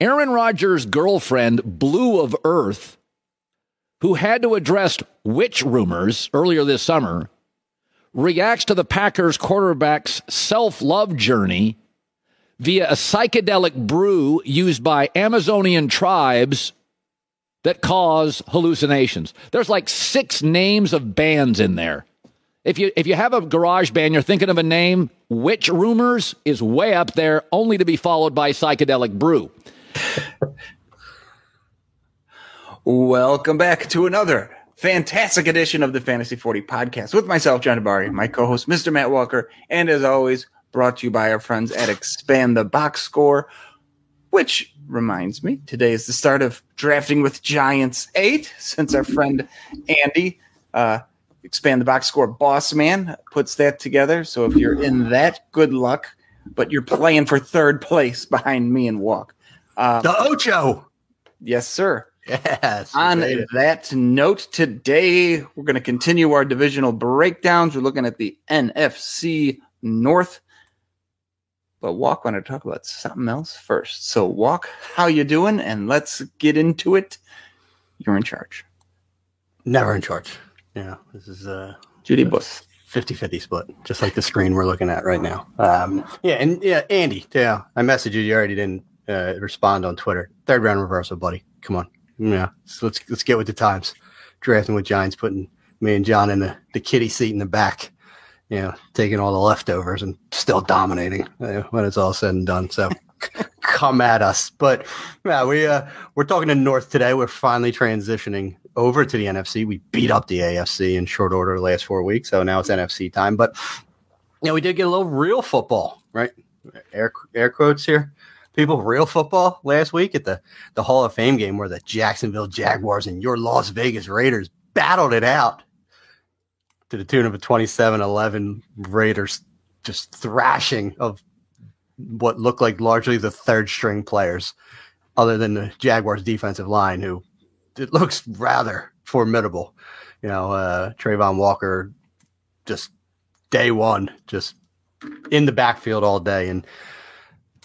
Aaron Rodgers' girlfriend, Blu of Earth, who had to address witch rumors earlier this summer, reacts to the Packers quarterback's self love journey via a psychedelic brew used by Amazonian tribes that cause hallucinations. There's like six names of bands in there. If you if you have a garage band, you're thinking of a name, Witch Rumors is way up there, only to be followed by Psychedelic Brew. Welcome back to another fantastic edition of the Fantasy 40 podcast with myself, John Dabari, my co-host, Mr. Matt Walker, and as always, brought to you by our friends at Expand the Box Score, which reminds me, today is the start of drafting with Giants 8, since our friend Andy, uh, Expand the Box Score boss man, puts that together. So if you're in that, good luck. But you're playing for third place behind me and Walk. Uh, the Ocho. Yes, sir. Yes. On that note, today we're going to continue our divisional breakdowns. We're looking at the NFC North. But Walk want to talk about something else first. So Walk, how you doing? And let's get into it. You're in charge. Never in charge. Yeah, this is uh Judy Bush. 50-50 split, just like the screen we're looking at right now. Um, yeah, and yeah, Andy, yeah, I messaged you. You already didn't uh, respond on Twitter. Third round reversal, buddy. Come on. Yeah, so let's let's get with the times. Drafting with Giants, putting me and John in the, the kitty seat in the back. You know, taking all the leftovers and still dominating when it's all said and done. So come at us. But yeah, we uh, we're talking to North today. We're finally transitioning over to the NFC. We beat up the AFC in short order the last four weeks, so now it's NFC time. But you know, we did get a little real football, right? Air air quotes here people real football last week at the, the Hall of Fame game where the Jacksonville Jaguars and your Las Vegas Raiders battled it out to the tune of a 27 11 Raiders just thrashing of what looked like largely the third string players, other than the Jaguars defensive line, who it looks rather formidable. You know, uh, Travon Walker just day one, just in the backfield all day. And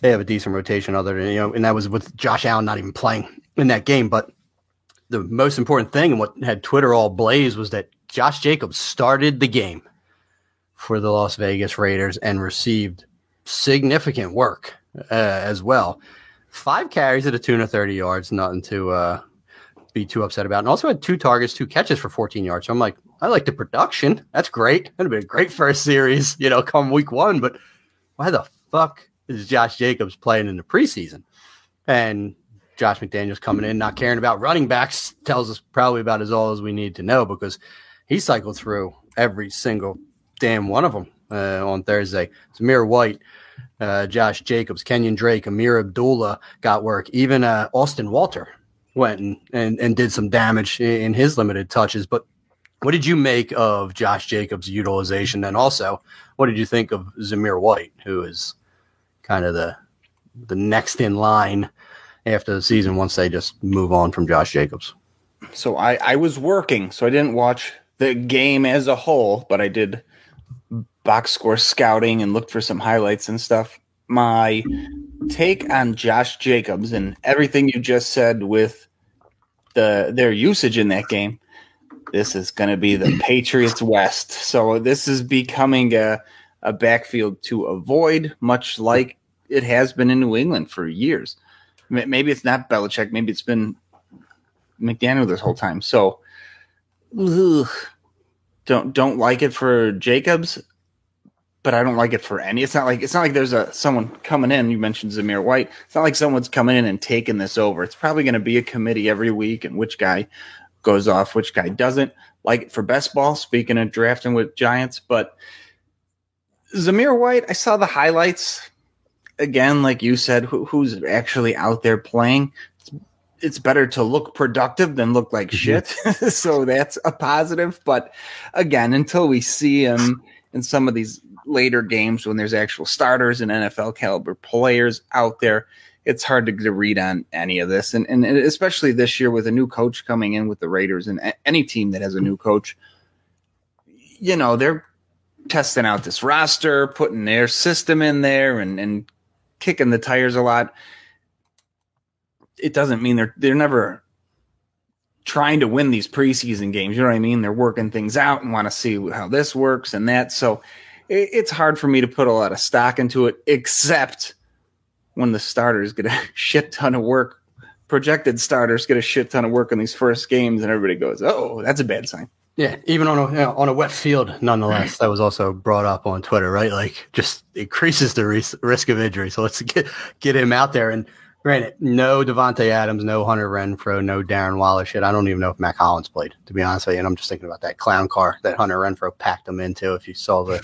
they have a decent rotation other than you know, and that was with Josh Allen not even playing in that game. But the most important thing and what had Twitter all blaze was that Josh Jacobs started the game for the Las Vegas Raiders and received significant work uh, as well. Five carries at a tune of 30 yards, nothing to uh, be too upset about. And also had two targets, two catches for 14 yards. So I'm like, I like the production. That's great. That'd been a great first series, you know, come week one. But why the fuck is Josh Jacobs playing in the preseason. And Josh McDaniels coming in, not caring about running backs, tells us probably about as all as we need to know because he cycled through every single damn one of them uh, on Thursday. Zamir White, uh, Josh Jacobs, Kenyon Drake, Ameer Abdullah got work. Even uh, Austin Walter went and, and, and did some damage in his limited touches. But what did you make of Josh Jacobs' utilization? And also, what did you think of Zamir White, who is kind of the the next in line after the season once they just move on from Josh Jacobs. So I, I was working, so I didn't watch the game as a whole, but I did box score scouting and looked for some highlights and stuff. My take on Josh Jacobs and everything you just said with the their usage in that game. This is going to be the Patriots West. So this is becoming a a backfield to avoid, much like it has been in New England for years. Maybe it's not Belichick. Maybe it's been McDaniel this whole time. So, ugh, don't don't like it for Jacobs, but I don't like it for any. It's not like it's not like there's a someone coming in. You mentioned Zamir White. It's not like someone's coming in and taking this over. It's probably going to be a committee every week, and which guy goes off, which guy doesn't. Like it for best ball. Speaking of drafting with Giants, but Zamir White, I saw the highlights again, like you said, who, who's actually out there playing. It's, it's, better to look productive than look like mm-hmm. shit. so that's a positive. But again, until we see him in some of these later games when there's actual starters and NFL caliber players out there, it's hard to, to read on any of this. And, and especially this year with a new coach coming in with the Raiders and any team that has a new coach, you know, they're testing out this roster, putting their system in there, and and kicking the tires a lot. it doesn't mean they're they're never trying to win these preseason games. You know what I mean? They're working things out and want to see how this works and that. So it, it's hard for me to put a lot of stock into it, except when the starters get a shit ton of work. Projected starters get a shit ton of work in these first games, and everybody goes, "Oh, that's a bad sign." Yeah, even on a you know, on a wet field, nonetheless, that was also brought up on Twitter, right? Like, just increases the risk, risk of injury. So let's get get him out there. And granted, no Davante Adams, no Hunter Renfrow, no Darren Waller. Shit, I don't even know if Mack Hollins played, to be honest with you. And I'm just thinking about that clown car that Hunter Renfrow packed him into. If you saw the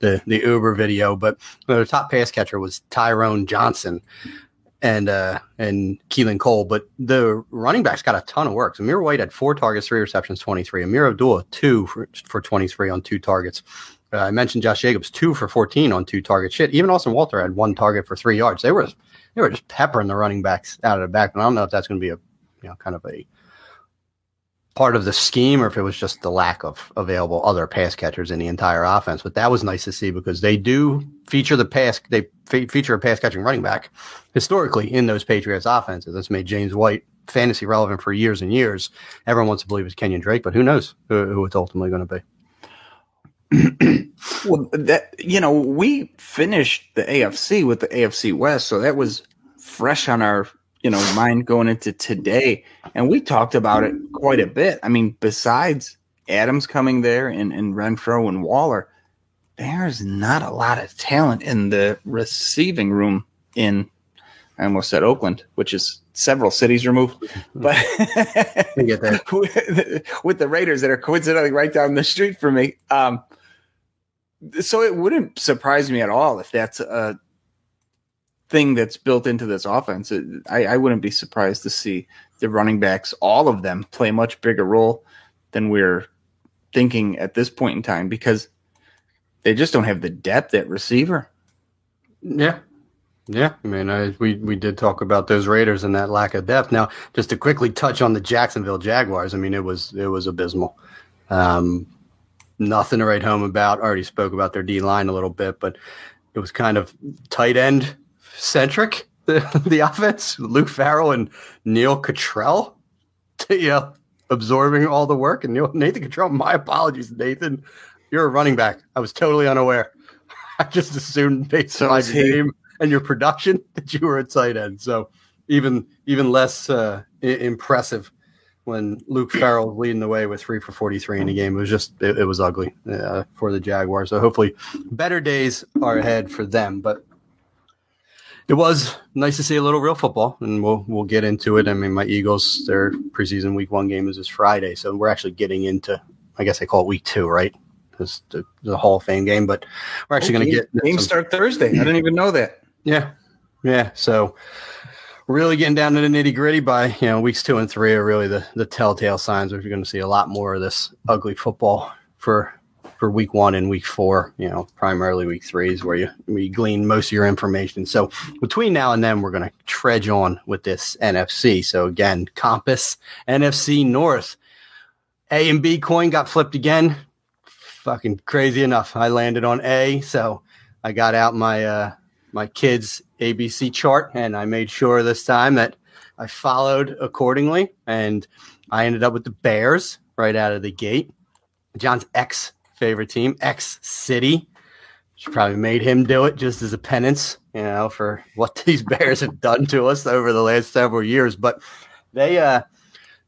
the the Uber video, but the top pass catcher was Tyron Johnson and uh and Keelan Cole, but the running backs got a ton of work. Amir White had four targets, three receptions, 23. Ameer Abdullah, two for, for 23 on two targets. Uh, I mentioned Josh Jacobs, two for 14 on two targets. Shit, even Austin Walter had one target for three yards. They were they were just peppering the running backs out of the back. And I don't know if that's going to be a you know kind of a part of the scheme or if it was just the lack of available other pass catchers in the entire offense. But that was nice to see because they do feature the pass. They fe- feature a pass catching running back historically in those Patriots offenses. That's made James White fantasy relevant for years and years. Everyone wants to believe it's Kenyon Drake, but who knows who, who it's ultimately going to be. well, that you know, we finished the AFC with the AFC West, so that was fresh on our you know mind going into today, and we talked about it quite a bit. I mean, besides Adams coming there and, and Renfrow and Waller, there's not a lot of talent in the receiving room in I almost said Oakland, which is several cities removed, but with, with, the Raiders that are coincidentally right down the street from me. Um, so it wouldn't surprise me at all if that's a thing that's built into this offense. It, I, I wouldn't be surprised to see the running backs, all of them, play a much bigger role than we're thinking at this point in time because they just don't have the depth at receiver. Yeah. Yeah, I mean, I, we we did talk about those Raiders and that lack of depth. Now, just to quickly touch on the Jacksonville Jaguars, I mean, it was it was abysmal. Um, nothing to write home about. Already spoke about their D line a little bit, but it was kind of tight end centric. The, the offense, Luke Farrell and Neil Cottrell, know, absorbing all the work. And Neil, Nathan Cottrell, my apologies, Nathan. You're a running back. I was totally unaware. I just assumed based so on your name and your production that you were a tight end. So even even less uh, I- impressive when Luke Farrell leading the way with three for 43 in the game. It was just, it, it was ugly uh, for the Jaguars. So hopefully better days are ahead for them. But it was nice to see a little real football, and we'll we'll get into it. I mean, my Eagles, their preseason week one game is this Friday, so we're actually getting into, I guess I call it week two, right? It's the, the Hall of Fame game, but we're actually okay. going to oh, get games start Thursday. I didn't even know that. Yeah, yeah. So we're really getting down to the nitty gritty. By you know, weeks two and three are really the the telltale signs. We're going to see a lot more of this ugly football for for week one and week four, you know, primarily week three is where you, we glean most of your information. So between now and then, we're going to trudge on with this NFC. So again, Compass, NFC North, A and B coin got flipped again. Fucking crazy enough. I landed on A. So I got out my, uh, my kids' ABC chart and I made sure this time that I followed accordingly. And I ended up with the Bears right out of the gate. John's ex favorite team, X City. She probably made him do it just as a penance, you know, for what these Bears have done to us over the last several years. But they, uh,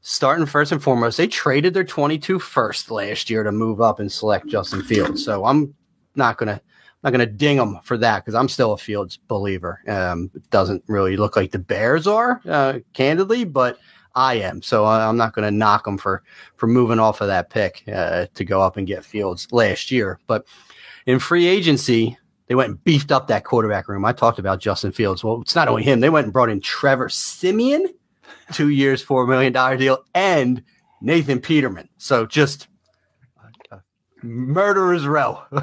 starting first and foremost, they traded their 22 first last year to move up and select Justin Fields. So I'm not gonna not gonna ding them for that because I'm still a Fields believer. Um, it doesn't really look like the Bears are, uh, candidly, but I am. So I'm not going to knock them for for moving off of that pick uh, to go up and get Fields last year. But in free agency, they went and beefed up that quarterback room. I talked about Justin Fields. Well, it's not only him. They went and brought in Trevor Siemian, two years, four million dollar deal, and Nathan Peterman. So just murderer's row.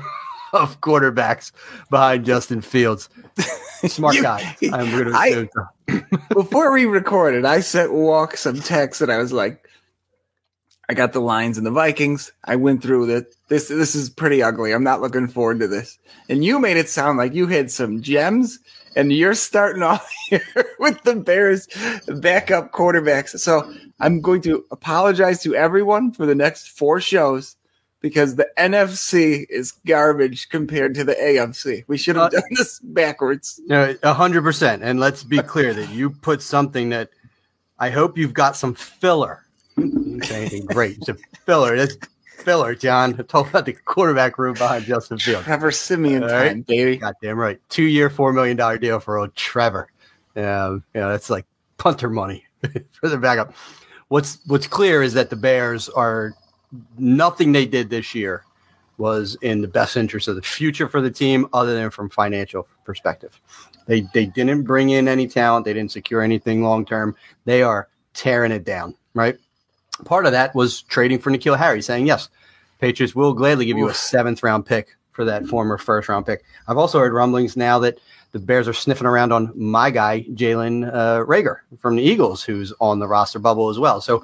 of quarterbacks behind Justin Fields. Smart you, guy. I'm gonna I, before we recorded, I sent Walk some text and I was like, I got the lines in the Vikings. I went through it. This this is pretty ugly. I'm not looking forward to this. And you made it sound like you had some gems and you're starting off here with the Bears backup quarterbacks. So I'm going to apologize to everyone for the next four shows because the NFC is garbage compared to the AFC. We should have uh, done this backwards. A hundred percent. And let's be clear that you put something that I hope you've got some filler. Anything great. It's a filler. That's filler, John. Talk about the quarterback room behind Justin Fields. Trevor Siemian All time, baby. Goddamn right. Two year, four million dollar deal for old Trevor. Um, you know, that's like punter money for the backup. What's what's clear is that the Bears are nothing they did this year was in the best interest of the future for the team, other than from financial perspective. They they didn't bring in any talent. They didn't secure anything long term. They are tearing it down. Right. Part of that was trading for N'Keal Harry, saying yes, Patriots will gladly give you a seventh round pick for that former first round pick. I've also heard rumblings now that the Bears are sniffing around on my guy Jalen uh, Reagor from the Eagles, who's on the roster bubble as well. So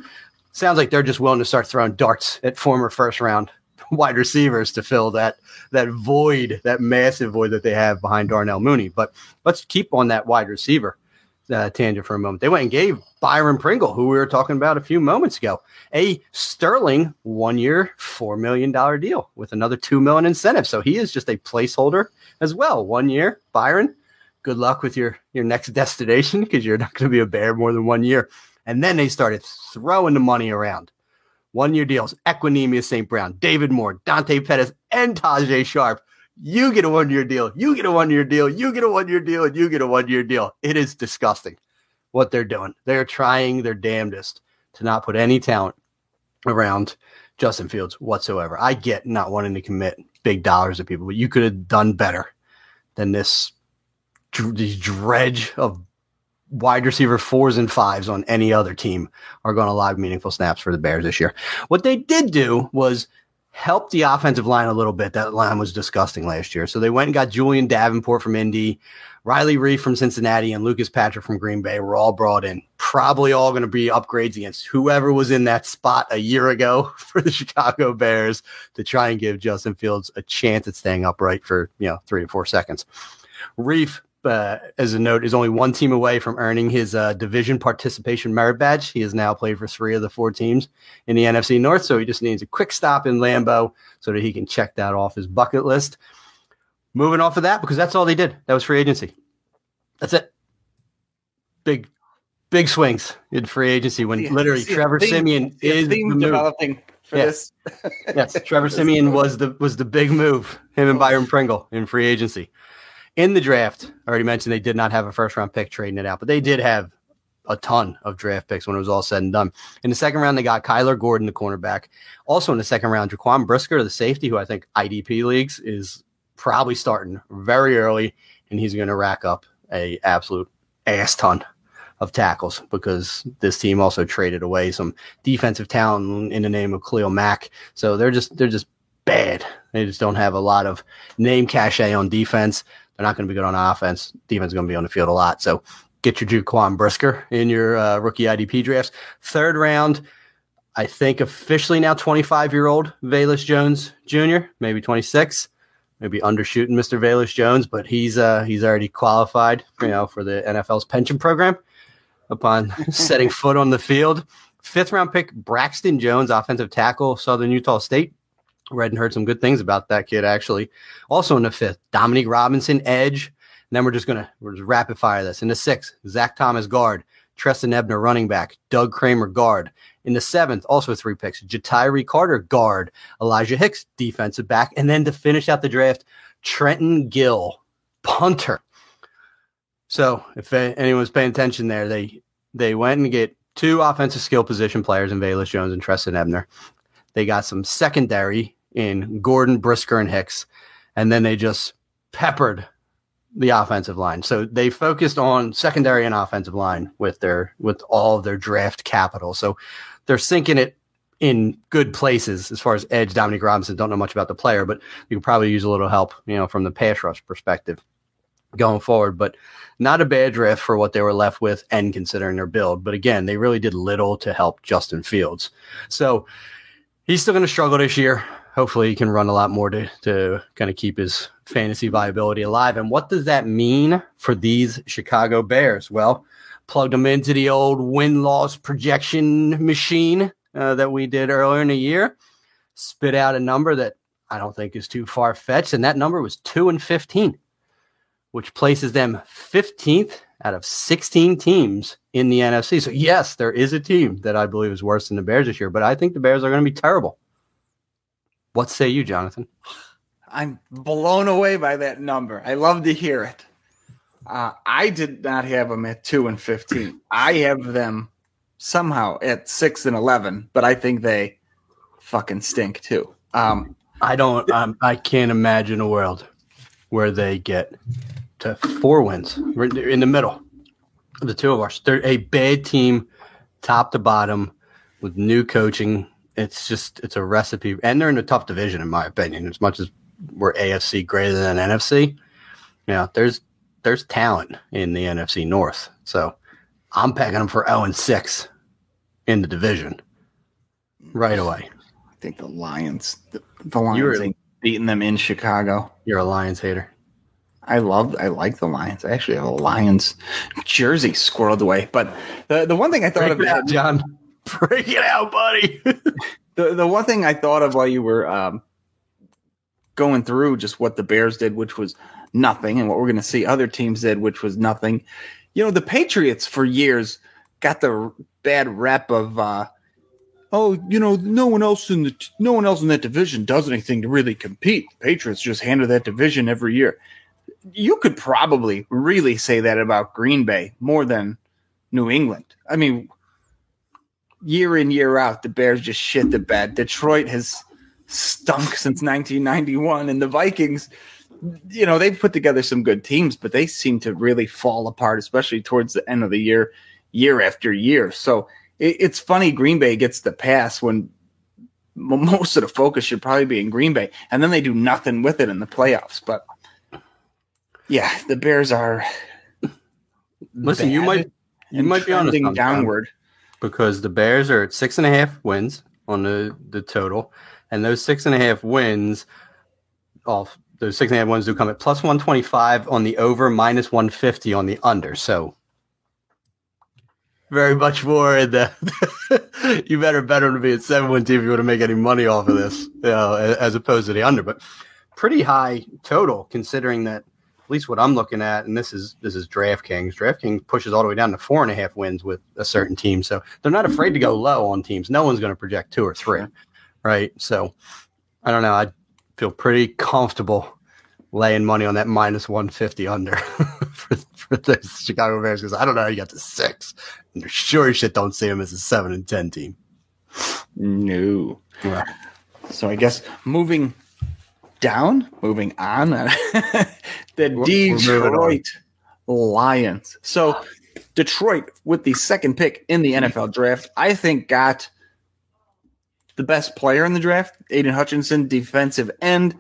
sounds like they're just willing to start throwing darts at former first round wide receivers to fill that that void, that massive void that they have behind Darnell Mooney. But let's keep on that wide receiver uh, tangent for a moment. They went and gave Byron Pringle, who we were talking about a few moments ago, a sterling one year, $4 million deal with another 2 million incentive. So he is just a placeholder as well. One year, Byron, good luck with your, your next destination because you're not going to be a bear more than one year. And then they started throwing the money around. One year deals, Equanimeous St. Brown, David Moore, Dante Pettis, and Tajaé Sharpe you get a one year deal. You get a one year deal. You get a one year deal. And you get a one year deal. It is disgusting what they're doing. They're trying their damnedest to not put any talent around Justin Fields whatsoever. I get not wanting to commit big dollars to people, but you could have done better than this, this dredge of wide receiver fours and fives on any other team are going to log meaningful snaps for the Bears this year. What they did do was helped the offensive line a little bit. That line was disgusting last year. So they went and got Julién Davenport from Indy, Riley Reiff from Cincinnati, and Lucas Patrick from Green Bay were all brought in. Probably all going to be upgrades against whoever was in that spot a year ago for the Chicago Bears to try and give Justin Fields a chance at staying upright for, you know, three to four seconds. Reiff uh, as a note, is only one team away from earning his uh, division participation merit badge. He has now played for three of the four teams in the NFC North, so he just needs a quick stop in Lambeau so that he can check that off his bucket list. Moving off of that, because that's all they did. That was free agency. That's it. Big, big swings in free agency when yeah, literally Trevor theme, Siemian is the developing for yes. this. yes, Trevor Siemian was the was the big move. Him and Byron Pringle in free agency in the draft, I already mentioned they did not have a first round pick trading it out, but they did have a ton of draft picks when it was all said and done. In the second round, they got Kyler Gordon, the cornerback. Also in the second round, Jaquan Brisker, the safety, who I think IDP leagues is probably starting very early, and he's going to rack up a absolute ass ton of tackles because this team also traded away some defensive talent in the name of Khalil Mack. So they're just they're just bad. They just don't have a lot of name cachet on defense. They're not going to be good on offense. Defense is going to be on the field a lot. So get your Jaquan Brisker in your uh, rookie IDP drafts. Third round, I think officially now 25 year old Velus Jones Jr., maybe 26, maybe undershooting Mr. Velus Jones, but he's uh, he's already qualified, you know, for the NFL's pension program upon setting foot on the field. Fifth round pick Braxton Jones, offensive tackle, Southern Utah State read and heard some good things about that kid actually. Also in the fifth, Dominique Robinson, edge. And then we're just gonna we're just rapid fire this. In the sixth, Zach Thomas, guard. Trestan Ebner, running back. Doug Kramer, guard. In the seventh, also three picks. Ja'Tyre Carter, guard. Elijah Hicks, defensive back. And then to finish out the draft, Trenton Gill, punter. So if anyone's paying attention there, they they went and get two offensive skill position players in Velus Jones and Trestan Ebner. They got some secondary in Gordon, Brisker, and Hicks, and then they just peppered the offensive line. So they focused on secondary and offensive line with their with all of their draft capital. So they're sinking it in good places as far as edge. Dominique Robinson don't know much about the player, but you could probably use a little help, you know, from the pass rush perspective going forward. But not a bad draft for what they were left with and considering their build. But again, they really did little to help Justin Fields. So he's still going to struggle this year hopefully he can run a lot more to, to kind of keep his fantasy viability alive. And what does that mean for these Chicago Bears? Well, plugged them into the old win loss projection machine uh, that we did earlier in the year, spit out a number that I don't think is too far fetched. And that number was 2 and 15, which places them 15th out of 16 teams in the NFC. So, yes, there is a team that I believe is worse than the Bears this year, but I think the Bears are going to be terrible. What say you, Jonathan? I'm blown away by that number. I love to hear it. Uh, I did not have them at two and fifteen. I have them somehow at six and eleven, but I think they fucking stink too. Um, I don't. Um, I can't imagine a world where they get to four wins. We're in the middle. Of the two of us. They're a bad team, top to bottom, with new coaching. It's just it's a recipe, and they're in a tough division, in my opinion. As much as we're AFC greater than NFC, yeah, there's there's talent in the NFC North. So I'm packing them for 0 and 6 in the division right away. I think the Lions, the, the Lions You're, ain't beating them in Chicago. You're a Lions hater. I love, I like the Lions. I actually have a Lions jersey squirreled away. But the, the one thing I thought Break of, out, John, break it out, buddy. the the one thing I thought of while you were um, going through just what the Bears did, which was nothing, and what we're going to see other teams did, which was nothing. You know, the Patriots for years got the bad rep of, uh, oh, you know, no one else in the no one else in that division does anything to really compete. The Patriots just handle that division every year. You could probably really say that about Green Bay more than New England. I mean, year in year out, the Bears just shit the bed. Detroit has stunk since 1991, and the Vikings you know, they've put together some good teams, but they seem to really fall apart, especially towards the end of the year, year after year. So it, it's funny Green Bay gets the pass when most of the focus should probably be in Green Bay, and then they do nothing with it in the playoffs. But yeah, the Bears are. Listen, you might you might be on downward because the Bears are at six and a half wins on the the total, and those six and a half wins off those six and a half ones do come at plus 125 on the over, minus 150 on the under. So very much more in the you better bet them to be at seven win team if you want to make any money off of this, you know, as opposed to the under. But pretty high total considering that at least what I'm looking at, and this is this is DraftKings. DraftKings pushes all the way down to four and a half wins with a certain team, so they're not afraid to go mm-hmm. low on teams. No one's going to project two or three, right? So I don't know. I feel pretty comfortable laying money on that minus 150 under for, for the Chicago Bears because I don't know how you got to six. And sure shit don't see them as a seven and 10 team. No. Yeah. So I guess moving down, moving on, the we're, Detroit we're Lions. So Detroit, with the second pick in the NFL draft, I think got the best player in the draft, Aidan Hutchinson, defensive end.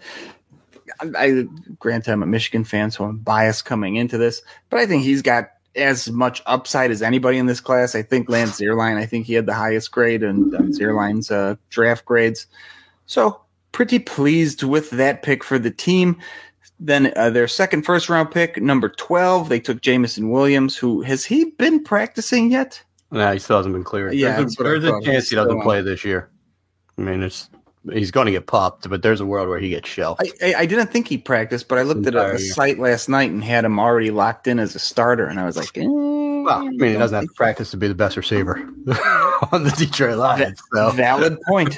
I grant I'm a Michigan fan, so I'm biased coming into this, but I think he's got as much upside as anybody in this class. I think Lance Zierlein, I think he had the highest grade and um, Zierlein's uh, draft grades. So pretty pleased with that pick for the team. Then uh, their second first round pick, number 12, they took Jameson Williams, who has he been practicing yet? No, he still hasn't been cleared. Yeah, there's a, there's a chance he doesn't play this year. I mean, it's he's going to get popped, but there's a world where he gets shelved. I, I, I didn't think he practiced, but I looked at a, a, site last night and had him already locked in as a starter, and I was like, eh, well, I mean, he doesn't have to practice to be the best receiver on the Detroit Lions. So. Valid point.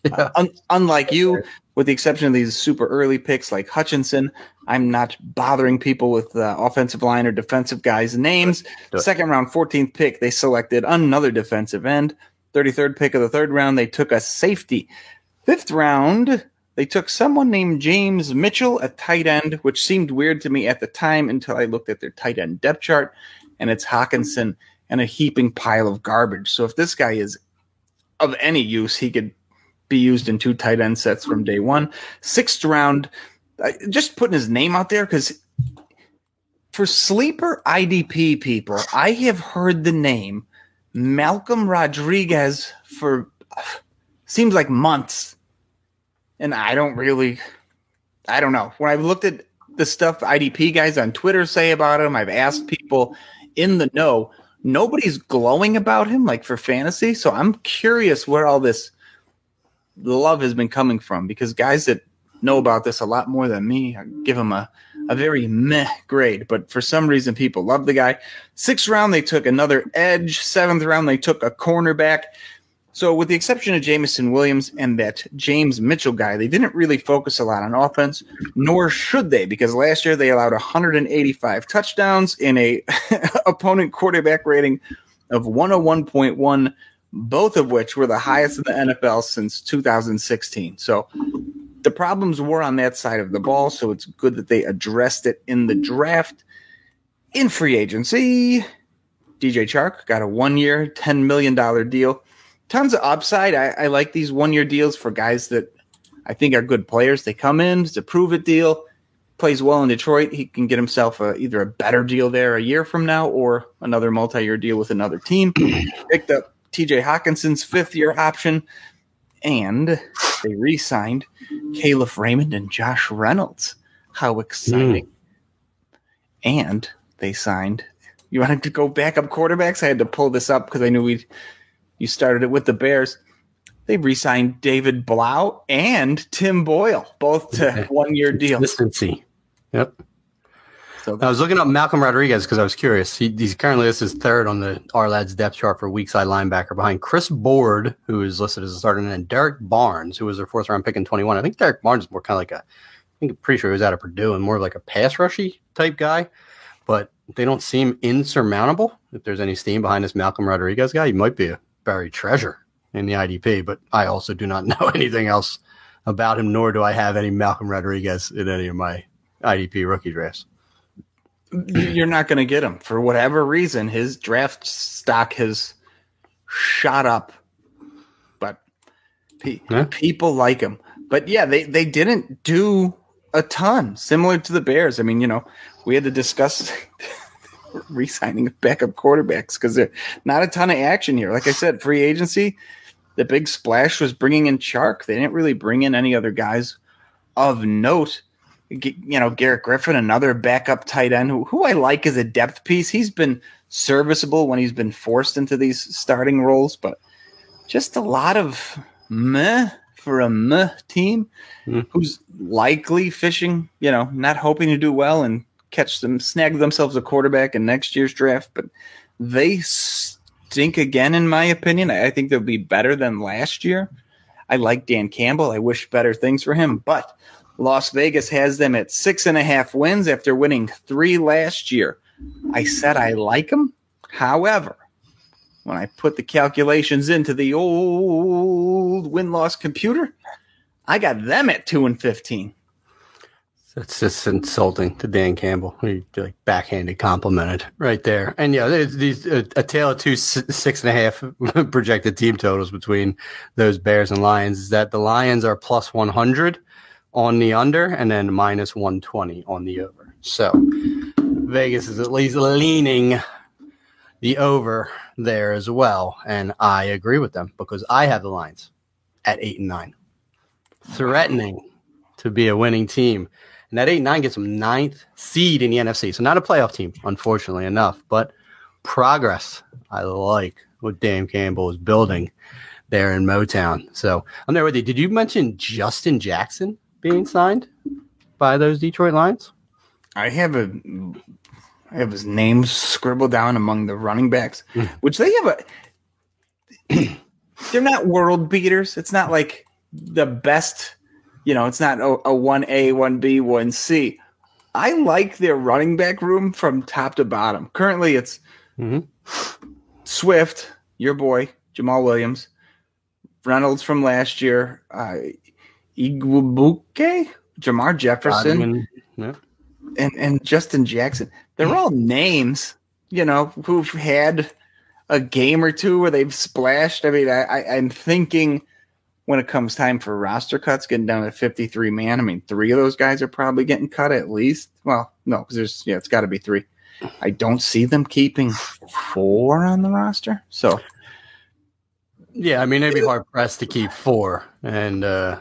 yeah. un- unlike you, with the exception of these super early picks like Hutchinson, I'm not bothering people with uh, offensive line or defensive guys' names. Second round, 14th pick, they selected another defensive end. 33rd pick of the third round, they took a safety. Fifth round, they took someone named James Mitchell a tight end, which seemed weird to me at the time until I looked at their tight end depth chart, and it's Hockenson and a heaping pile of garbage. So if this guy is of any use, he could be used in two tight end sets from day one. Sixth round, just putting his name out there because for sleeper IDP people, I have heard the name Malcolm Rodriguez for seems like months. And I don't really, I don't know. When I've looked at the stuff IDP guys on Twitter say about him. I've asked people in the know. Nobody's glowing about him like for fantasy. So I'm curious where all this love has been coming from because guys that know about this a lot more than me I give him a, a very meh grade. But for some reason, people love the guy. Sixth round, they took another edge. Seventh round, they took a cornerback. So, with the exception of Jameson Williams and that James Mitchell guy, they didn't really focus a lot on offense, nor should they, because last year they allowed 185 touchdowns in a opponent quarterback rating of 101.1, both of which were the highest in the NFL since 2016. So, the problems were on that side of the ball, so it's good that they addressed it in the draft. In free agency, DJ Chark got a one year, $10 million deal tons of upside. I, I like these one year deals for guys that I think are good players. They come in, it's a prove it deal, plays well in Detroit. He can get himself a, either a better deal there a year from now or another multi year deal with another team. Picked up TJ Hockenson's fifth year option, and they re signed Kalif Raymond and Josh Reynolds. How exciting! Mm. And they signed. You wanted to go backup quarterbacks? I had to pull this up because I knew we'd you started it with the Bears. They re-signed David Blough and Tim Boyle, both to one-year deal. Consistency. Yep. So I was looking up Malcolm Rodriguez because I was curious. He, he's currently this is third on the Ourlads depth chart for weak side linebacker behind Chris Board, who is listed as a starter, and Derrick Barnes, who was their fourth round pick in 21. I think Derrick Barnes is more kind of like a, I think pretty sure he was out of Purdue and more like a pass rushy type guy, but they don't seem insurmountable. If there's any steam behind this Malcolm Rodriguez guy, he might be a buried treasure in the IDP, but I also do not know anything else about him, nor do I have any Malcolm Rodriguez in any of my IDP rookie drafts. You're not going to get him for whatever reason. His draft stock has shot up, but pe- yeah. people like him. But yeah, they, they didn't do a ton, similar to the Bears. I mean, you know, we had to discuss re-signing backup quarterbacks because there's not a ton of action here. Like I said, free agency, the big splash was bringing in Chark. They didn't really bring in any other guys of note. You know, Garrett Griffin, another backup tight end who, who I like as a depth piece. He's been serviceable when he's been forced into these starting roles, but just a lot of meh for a meh team mm. who's likely fishing, you know, not hoping to do well and catch them, snag themselves a quarterback in next year's draft, but they stink again, in my opinion. I think they'll be better than last year. I like Dan Campbell. I wish better things for him, but Las Vegas has them at six and a half wins after winning three last year. I said I like them. However, when I put the calculations into the old win loss computer, I got them at two and 15. That's just insulting to Dan Campbell. He like backhanded complimented right there. And yeah, these a, a tale of two six and a half projected team totals between those Bears and Lions is that the Lions are plus one hundred on the under and then minus one twenty on the over. So Vegas is at least leaning the over there as well, and I agree with them because I have the lines at eight and nine, threatening to be a winning team. And that 8 and 9 gets them ninth seed in the NFC. So not a playoff team, unfortunately enough, but progress. I like what Dan Campbell is building there in Motown. So I'm there with you. Did you mention Justin Jackson being signed by those Detroit Lions? I have a I have his name scribbled down among the running backs, hmm. which they have a they're not world beaters. It's not like the best you know, it's not a, a 1A, 1B, 1C. I like their running back room from top to bottom. Currently, it's mm-hmm. Swift, your boy, Jamaal Williams, Reynolds from last year, uh, Igwebuike, Jermar Jefferson, yeah. and, and Justin Jackson. They're all names, you know, who've had a game or two where they've splashed. I mean, I, I, I'm thinking when it comes time for roster cuts, getting down to 53 man, I mean, three of those guys are probably getting cut at least. Well, no, because there's, yeah, it's got to be three. I don't see them keeping four on the roster. So, yeah, I mean, they'd be hard pressed to keep four. And, uh,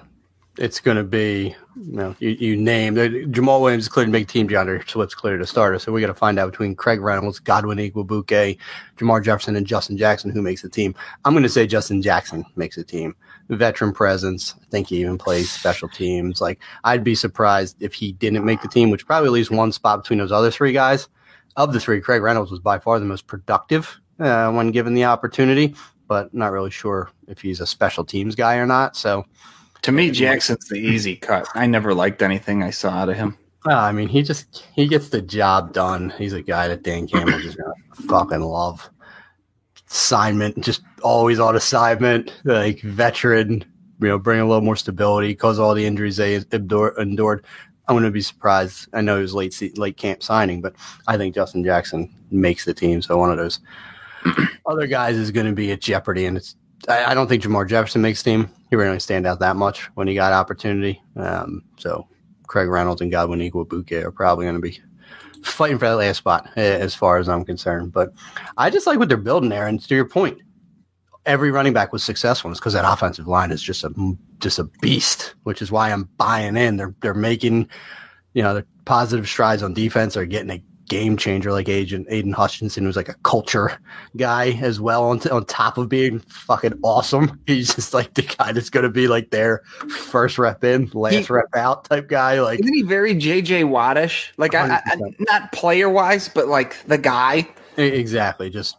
it's going to be, you know, you, you name Jamaal Williams is clear to make team. D'Andre Swift's clear to starter. So we got to find out between Craig Reynolds, Godwin Igwebuike, Jermar Jefferson, and Justin Jackson who makes the team. I'm going to say Justin Jackson makes the team. Veteran presence. I think he even plays special teams. Like I'd be surprised if he didn't make the team, which probably leaves one spot between those other three guys. Of the three, Craig Reynolds was by far the most productive uh, when given the opportunity, but not really sure if he's a special teams guy or not. So to me, Jackson's the easy cut. I never liked anything I saw out of him. Well, I mean, he just he gets the job done. He's a guy that Dan Campbell just fucking love. Assignment, just always on assignment, like veteran. You know, bring a little more stability. Cause all the injuries they endured. I'm going to be surprised. I know he was late late camp signing, but I think Justin Jackson makes the team. So one of those other guys is going to be at jeopardy, and it's I, I, don't think Jermar Jefferson makes team. He really stand out that much when he got opportunity. Um, so Craig Reynolds and Godwin Igwebuike are probably going to be fighting for that last spot as far as I'm concerned. But I just like what they're building there. And to your point, every running back was successful. Because that offensive line is just a just a beast, which is why I'm buying in. They're they're making you know the positive strides on defense. They're getting a game changer like Agent Aidan Hutchinson, who's like a culture guy as well. On, t- on top of being fucking awesome, he's just like the guy that's going to be like their first rep in, last he, rep out type guy. Like, isn't he very JJ Wattish? Like, I, I, not player wise, but like the guy. Exactly. Just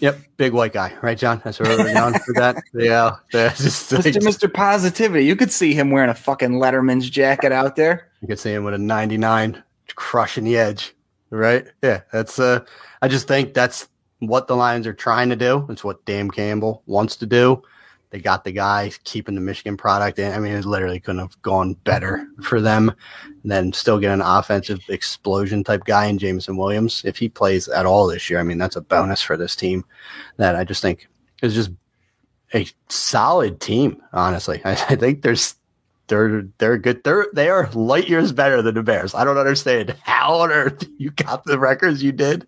Yep, big white guy, right, John? That's where we're down for that. Yeah, just, Mr. Mr. Positivity. You could see him wearing a fucking Letterman's jacket out there. You could see him with a 99 crushing the edge right? Yeah, that's. Uh, I just think that's what the Lions are trying to do. It's what Dan Campbell wants to do. They got the guy keeping the Michigan product in. I mean, it literally couldn't have gone better for them. And then still get an offensive explosion type guy in Jameson Williams. If he plays at all this year, I mean, that's a bonus for this team that I just think is just a solid team, honestly. I, I think there's they're they're good. They're they are light years better than the Bears. I don't understand how on earth you got the records you did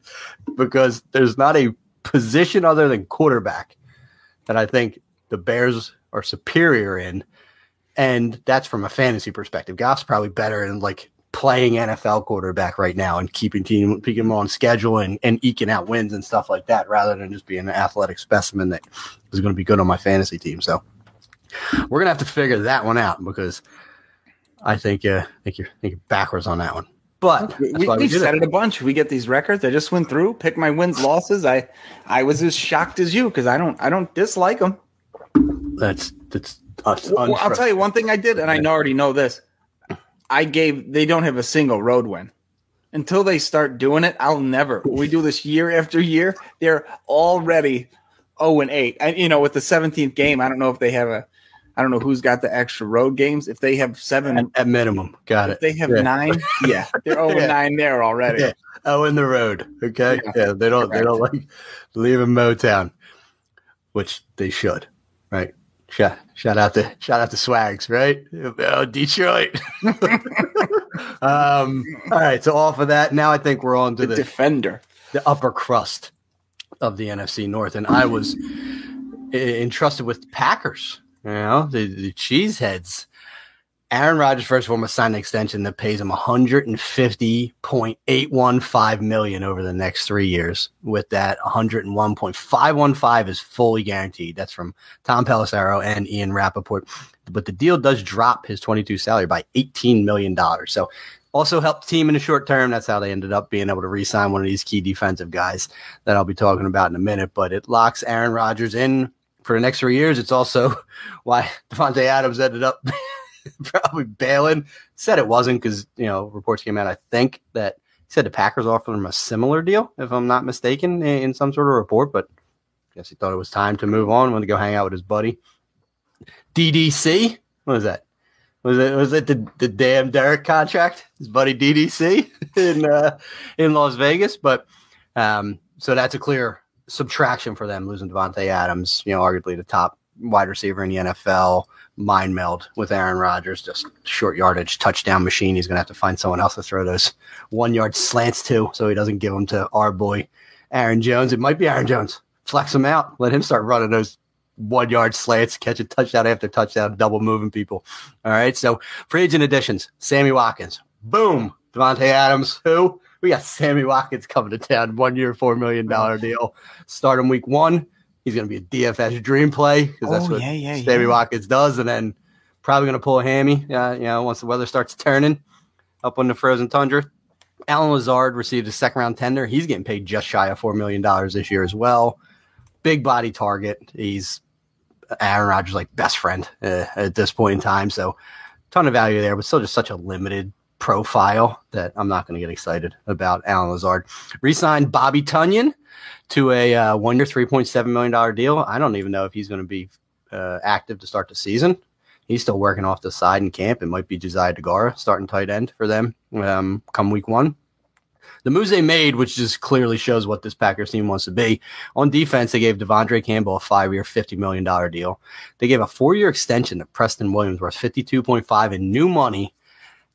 because there's not a position other than quarterback that I think the Bears are superior in, and that's from a fantasy perspective. Goff's probably better in like playing NFL quarterback right now and keeping team keeping them on schedule and, and eking out wins and stuff like that, rather than just being an athletic specimen that is going to be good on my fantasy team. So we're gonna have to figure that one out because I think uh, I think you're I think you're backwards on that one. But we, we, we said it a bunch. We get these records. I just went through, pick my wins, losses. I I was as shocked as you because I don't I don't dislike them. That's that's. Well, I'll tell you one thing I did, and I already know this. I gave they don't have a single road win until they start doing it. I'll never. We do this year after year. They're already 0 and 8. And you know, with the 17th game, I don't know if they have a I don't know who's got the extra road games. If they have seven at, at minimum, got it. they have yeah. nine, yeah, they're over yeah. nine there already. Yeah. Oh, in the road. Okay, yeah, they don't Correct. they don't like leaving Motown, which they should, right? Shout, shout out to shout out to Swags, right? Oh, Detroit. um, all right, so off of that, now I think we're on to the, the defender, the upper crust of the NFC North, and I was entrusted with Packers you know, the, the cheeseheads. Aaron Rodgers first of all must sign an extension that pays him 150.815 million over the next three years. With that, 101.515 is fully guaranteed. That's from Tom Pelissero and Ian Rapoport. But the deal does drop his 22 salary by 18 million dollars. So also helped team in the short term. That's how they ended up being able to re-sign one of these key defensive guys that I'll be talking about in a minute. But it locks Aaron Rodgers in for the next three years. It's also why Davante Adams ended up probably bailing. Said it wasn't because you know reports came out. I think that he said the Packers offered him a similar deal, if I'm not mistaken, in, in some sort of report. But I guess he thought it was time to move on. Wanted to go hang out with his buddy DDC. What was that? Was it was it the, the damn Derek contract? His buddy DDC in uh, in Las Vegas. But um, so that's a clear subtraction for them losing Davante Adams, you know, arguably the top wide receiver in the NFL, mind meld with Aaron Rodgers, just short yardage touchdown machine. He's going to have to find someone else to throw those one yard slants to so he doesn't give them to our boy Aaron Jones. It might be Aaron Jones. Flex him out. Let him start running those one yard slants, catching touchdown after touchdown, double moving people. All right. So free agent additions, Sammy Watkins. Boom. Davante Adams. Who? We got Sammy Watkins coming to town. One year, $4 million deal. Start him week one. He's going to be a DFS dream play because that's Oh, what yeah, yeah, Sammy yeah. Watkins does. And then probably going to pull a hammy, uh, you know, once the weather starts turning up on the frozen tundra. Allen Lazard received a second round tender. He's getting paid just shy of $4 million this year as well. Big body target. He's Aaron Rodgers' like best friend uh, at this point in time. So ton of value there, but still just such a limited profile that I'm not going to get excited about Allen Lazard. Resigned Bobby Tonyan to a uh, one year, $3.7 million deal. I don't even know if he's going to be uh, active to start the season. He's still working off the side in camp. It might be Josiah Deguara starting tight end for them um, come week one. The moves they made, which just clearly shows what this Packers team wants to be. On defense, they gave De'Vondre Campbell a five-year, $50 million deal. They gave a four-year extension to Preston Williams worth 52.5 in new money.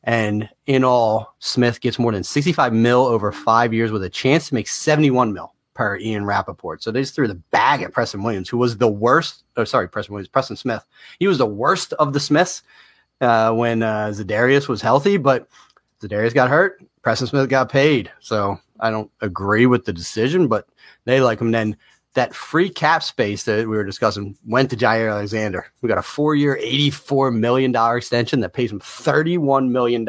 And in all, Smith gets more than 65 mil over five years with a chance to make 71 mil per Ian Rapoport. So they just threw the bag at Preston Williams, who was the worst. Oh, sorry, Preston Williams, Preston Smith. He was the worst of the Smiths uh, when uh, Zadarius was healthy, but Zadarius got hurt. Preston Smith got paid. So I don't agree with the decision, but they like him. Then that free cap space that we were discussing went to Jaire Alexander. We got a four year, $84 million extension that pays him $31 million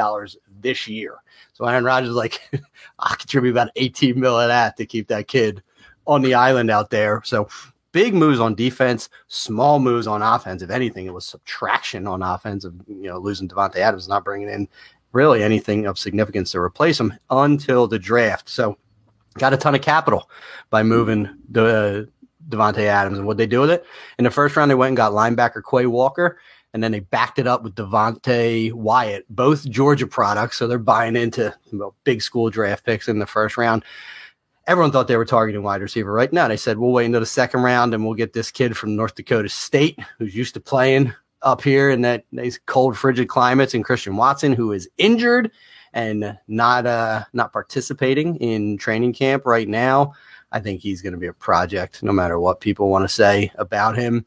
this year. So Aaron Rodgers is like, I'll contribute about 18 mil of that to keep that kid on the island out there. So big moves on defense, small moves on offense. If anything, it was subtraction on offense of you know losing Davante Adams, not bringing in really anything of significance to replace him until the draft. So got a ton of capital by moving the uh, Davante Adams. And what they do with it? In the first round, they went and got linebacker Quay Walker, and then they backed it up with Devonte Wyatt, both Georgia products. So they're buying into you know, big school draft picks in the first round. Everyone thought they were targeting wide receiver right now. They said, we'll wait until the second round and we'll get this kid from North Dakota State who's used to playing up here in that these cold, frigid climates, and Christian Watson, who is injured and not uh not participating in training camp right now. I think he's going to be a project, no matter what people want to say about him.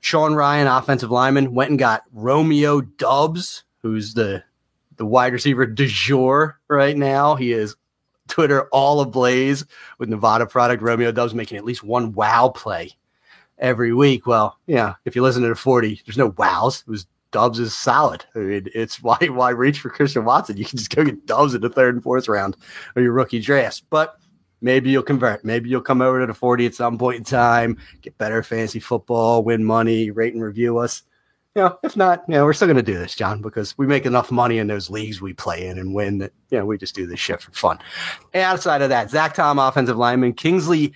Sean Rhyan, offensive lineman, went and got Romeo Doubs, who's the the wide receiver du jour right now. He is Twitter all ablaze with Nevada product. Romeo Doubs making at least one wow play every week. Well, yeah, if you listen to the 40, there's no wows. It was Doubs is solid. I mean, it's why why reach for Christian Watson? You can just go get Doubs in the third and fourth round of your rookie drafts. But maybe you'll convert. Maybe you'll come over to the 40 at some point in time, get better fantasy football, win money, rate and review us. You know, if not, you know, we're still going to do this, John, because we make enough money in those leagues we play in and win that, you know, we just do this shit for fun. And outside of that, Zach Tom, offensive lineman, Kingsley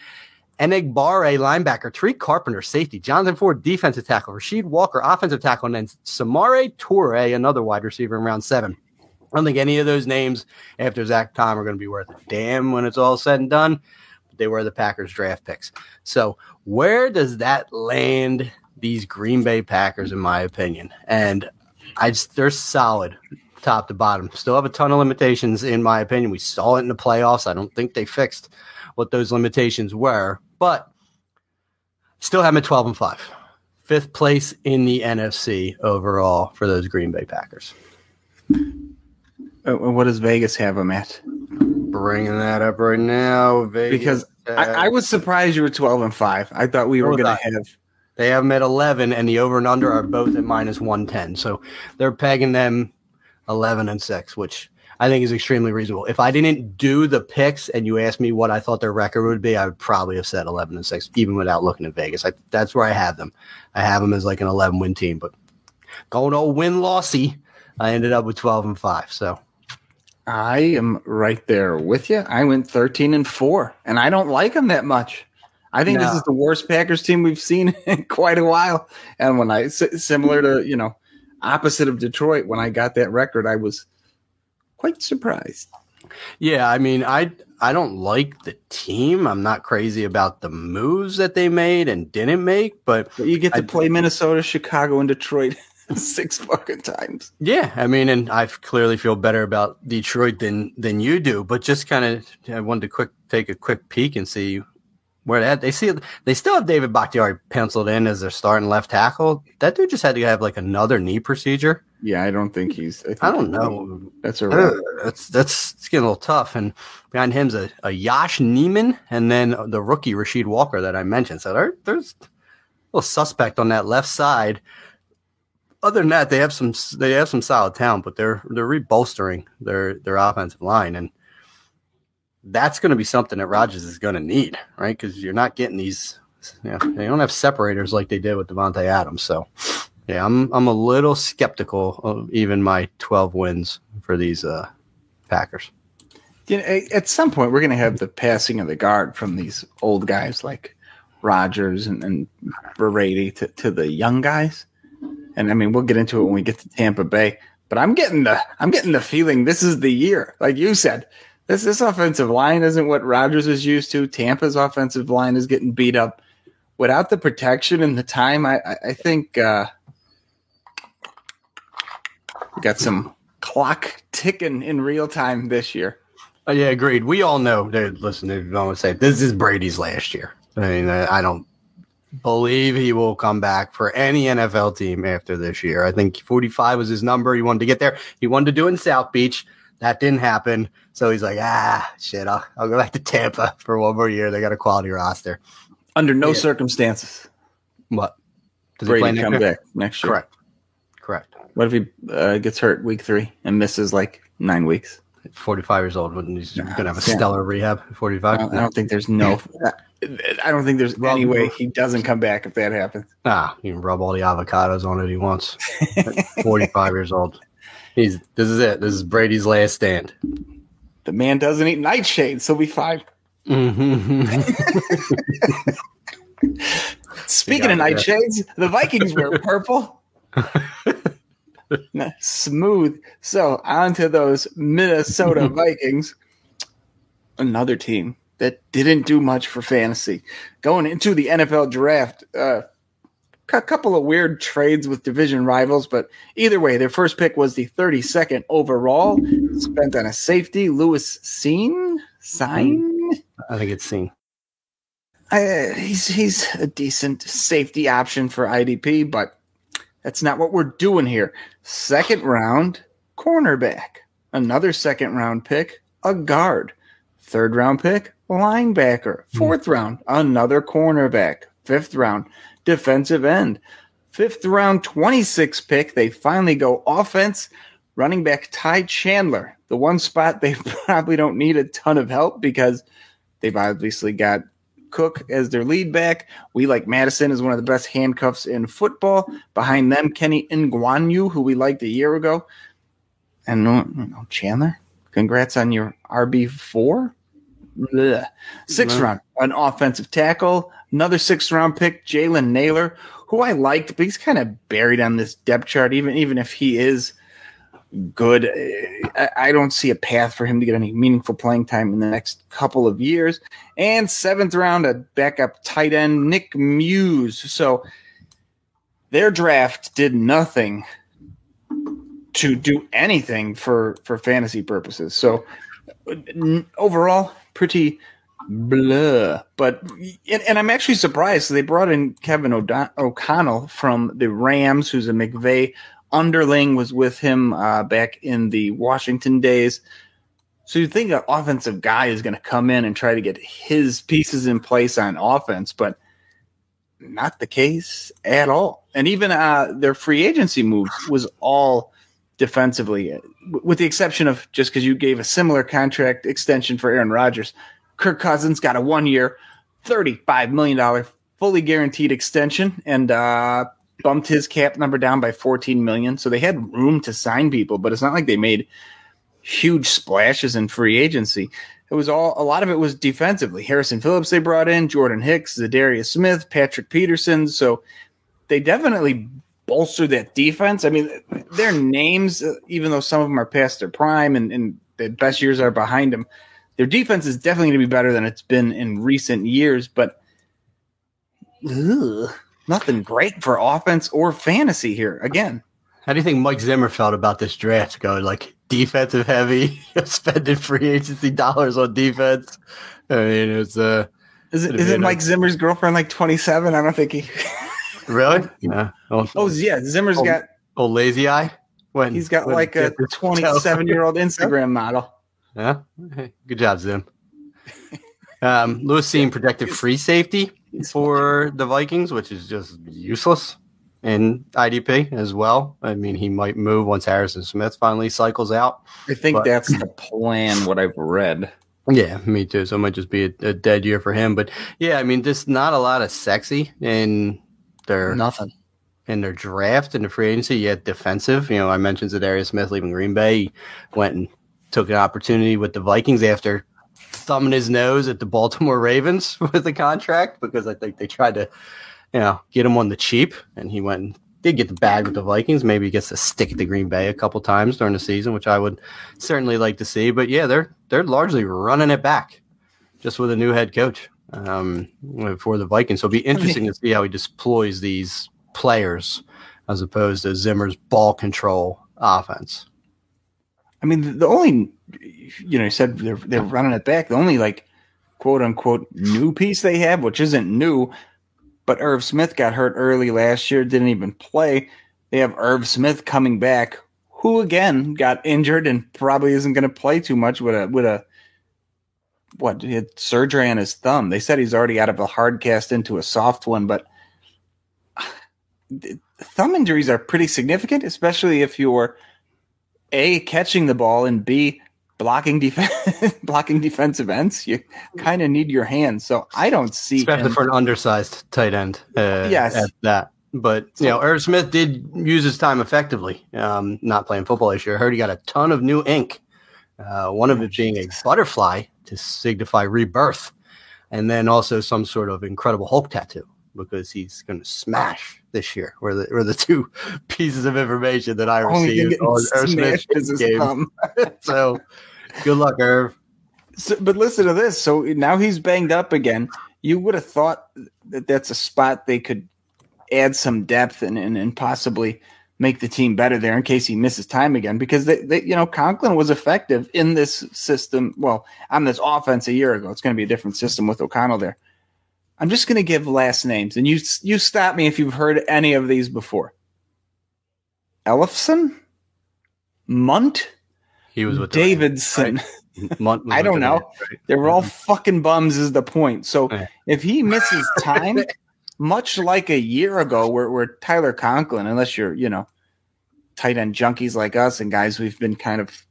Enagbare, linebacker, Tariq Carpenter, safety, Jonathan Ford, defensive tackle, Rasheed Walker, offensive tackle, and then Samori Toure, another wide receiver in round seven. I don't think any of those names after Zach Tom are going to be worth a damn when it's all said and done. But they were the Packers draft picks. So where does that land these Green Bay Packers, in my opinion? And I just, they're solid top to bottom. Still have a ton of limitations, in my opinion. We saw it in the playoffs. I don't think they fixed what those limitations were, but still have them at 12 and 5. Fifth place in the NFC overall for those Green Bay Packers. Uh, what does Vegas have them at? Bringing that up right now, Vegas, Because I, I was surprised you were 12 and 5. I thought we were going I. to have. they have them at 11, and the over and under are both at minus 110. So they're pegging them 11 and 6, which I think is extremely reasonable. If I didn't do the picks and you asked me what I thought their record would be, I would probably have said 11 and 6, even without looking at Vegas. I, that's where I have them. I have them as like an 11 win team, but going all win lossy, I ended up with 12 and 5. So I am right there with you. I went 13 and 4, and I don't like them that much. I think this is the worst Packers team we've seen in quite a while. And when I, similar to, you know, opposite of Detroit, when I got that record, I was quite surprised. Yeah, I mean, I I don't like the team. I'm not crazy about the moves that they made and didn't make, but But you get to I- play Minnesota, Chicago, and Detroit six fucking times. yeah, I mean, and I clearly feel better about Detroit than than you do. But just kind of, I wanted to quick take a quick peek and see where they, had, they see they still have David Bakhtiari penciled in as their starting left tackle. That dude just had to have like another knee procedure. Yeah, I don't think he's. I, think I don't know. That's a Uh, That's that's it's getting a little tough. And behind him's a, a Yosh Nijman and then the rookie Rasheed Walker that I mentioned. So there, there's a little suspect on that left side. Other than that, they have some they have some solid talent, but they're they're rebolstering their their offensive line, and that's going to be something that Rodgers is going to need, right? Because you're not getting these. Yeah, they don't have separators like they did with Davante Adams. So, yeah, I'm I'm a little skeptical of even my 12 wins for these uh, Packers. You know, at some point, we're going to have the passing of the guard from these old guys like Rodgers and, and Brady to, to the young guys. And I mean, we'll get into it when we get to Tampa Bay. But I'm getting the I'm getting the feeling this is the year, like you said. This this offensive line isn't what Rodgers is used to. Tampa's offensive line is getting beat up. Without the protection and the time, I I, I think uh, we got some clock ticking in real time this year. Oh, yeah, agreed. We all know. Dude, listen, I want to say this is Brady's last year. I mean, I, I don't believe he will come back for any NFL team after this year. I think 45 was his number. He wanted to get there. He wanted to do it in South Beach. That didn't happen. So he's like, ah, shit, I'll, I'll go back to Tampa for one more year. They got a quality roster. Under no Yeah. circumstances, What? Does Brady come year? back next year. Correct. Correct. What if he uh, gets hurt week three and misses like nine weeks? 45 years old, when he's going to have a Yeah. stellar rehab. at 45. I don't, I don't think there's no. I don't think there's any way he doesn't come back if that happens. Ah, he can rub all the avocados on it he wants. 45 years old. He's this is it. This is Brady's last stand. The man doesn't eat nightshades, so we fine. Mhm. Speaking of nightshades, the Vikings wear purple. Smooth. So on to those Minnesota Vikings. Another team that didn't do much for fantasy. Going into the NFL draft, uh, a couple of weird trades with division rivals, but either way, their first pick was the 32nd overall, spent on a safety, Lewis Cine. Sign? I think it's seen. Uh, he's he's a decent safety option for IDP, but that's not what we're doing here. Second round, cornerback. Another second round pick, a guard. Third round pick, linebacker. Hmm. Fourth round, another cornerback. Fifth round, defensive end. Fifth round, 26 pick. They finally go offense. Running back Ty Chandler, the one spot they probably don't need a ton of help because they've obviously got Cook as their lead back. We like Madison as one of the best handcuffs in football. Behind them, Kene Nwangwu, who we liked a year ago. And no, no, Chandler, congrats on your RB4. Blech. Sixth round, an offensive tackle. Another sixth round pick, Jalen Nailor, who I liked, but he's kind of buried on this depth chart, even, even if he is good. I, don't see a path for him to get any meaningful playing time in the next couple of years. And seventh round, a backup tight end, Nick Muse. So their draft did nothing to do anything for for fantasy purposes. So overall, pretty blah. But and, and I'm actually surprised they brought in Kevin O'Don- O'Connell from the Rams, who's a McVay underling, was with him uh, back in the Washington days. So you think an offensive guy is going to come in and try to get his pieces in place on offense, but not the case at all. And even uh, their free agency move was all defensively, with the exception of just because you gave a similar contract extension for Aaron Rodgers. Kirk Cousins got a one year, $35 million fully guaranteed extension and uh, bumped his cap number down by 14 million. So they had room to sign people, but it's not like they made huge splashes in free agency. It was all a lot of it was defensively. Harrison Phillips they brought in, Jordan Hicks, Zadarius Smith, Patrick Peterson. So they definitely bolstered that defense. I mean, their names, even though some of them are past their prime and, and the best years are behind them, their defense is definitely going to be better than it's been in recent years. But ugh, nothing great for offense or fantasy here. Again, How do you think Mike Zimmer felt about this draft going like defensive heavy, spending free agency dollars on defense? I mean, it's uh Is it, it been a- Mike Zimmer's girlfriend like 27? I don't think he. Really? Yeah. Oh, Oh yeah, Zimmer's Oh, got old lazy eye. When he's got when like a 27 year old Instagram model. Yeah. Hey, Good job, Zim. Um, Lewis Cine projected free safety for the Vikings, which is just useless in IDP as well. I mean, he might move once Harrison Smith finally cycles out. I think But- that's the plan. What I've read. Yeah, me too. So it might just be a, a dead year for him. But yeah, I mean, just not a lot of sexy in their Nothing. in their draft and the free agency, yet defensive. You know, I mentioned Zadarius Smith leaving Green Bay. He went and took an opportunity with the Vikings after thumbing his nose at the Baltimore Ravens with the contract because I think they tried to, you know, get him on the cheap, and he went and did get the bag with the Vikings. Maybe he gets a stick at the Green Bay a couple times during the season, which I would certainly like to see. But yeah, they're they're largely running it back, just with a new head coach um, for the Vikings. So it'll be interesting to see how he deploys these players as opposed to Zimmer's ball control offense. I mean, the- only, you know, you said they're they're running it back. The only like quote unquote new piece they have, which isn't new, but Irv Smith got hurt early last year, didn't even play. They have Irv Smith coming back, who again got injured and probably isn't going to play too much with a with a what he had surgery on his thumb. They said he's already out of a hard cast into a soft one, but thumb injuries are pretty significant, especially if you're a catching the ball and b blocking defense blocking defensive ends. You kind of need your hands, so I don't see especially him- for an undersized tight end. Uh, Yes. at that. But you know, Irv Smith did use his time effectively. Um, not playing football this year. I heard he got a ton of new ink. Uh, one of it being a butterfly to signify rebirth, and then also some sort of incredible Hulk tattoo because he's going to smash this year. Were the were the two pieces of information that I received on Irv Smith's smashed is his game. So, good luck, Irv. So, but listen to this. So now he's banged up again. You would have thought that that's a spot they could add some depth and, and, and possibly make the team better there in case he misses time again. Because they, they, you know, Conklin was effective in this system. Well, on this offense a year ago. It's going to be a different system with O'Connell there. I'm just going to give last names, and you you stop me if you've heard any of these before. Ellefson, Mundt, He was with Davidson. Right? Mundt I don't know. Right? They were all mm-hmm. fucking bums, is the point. So Yeah. if he misses time, much like a year ago, where, where Tyler Conklin, unless you're, you know, tight end junkies like us and guys we've been kind of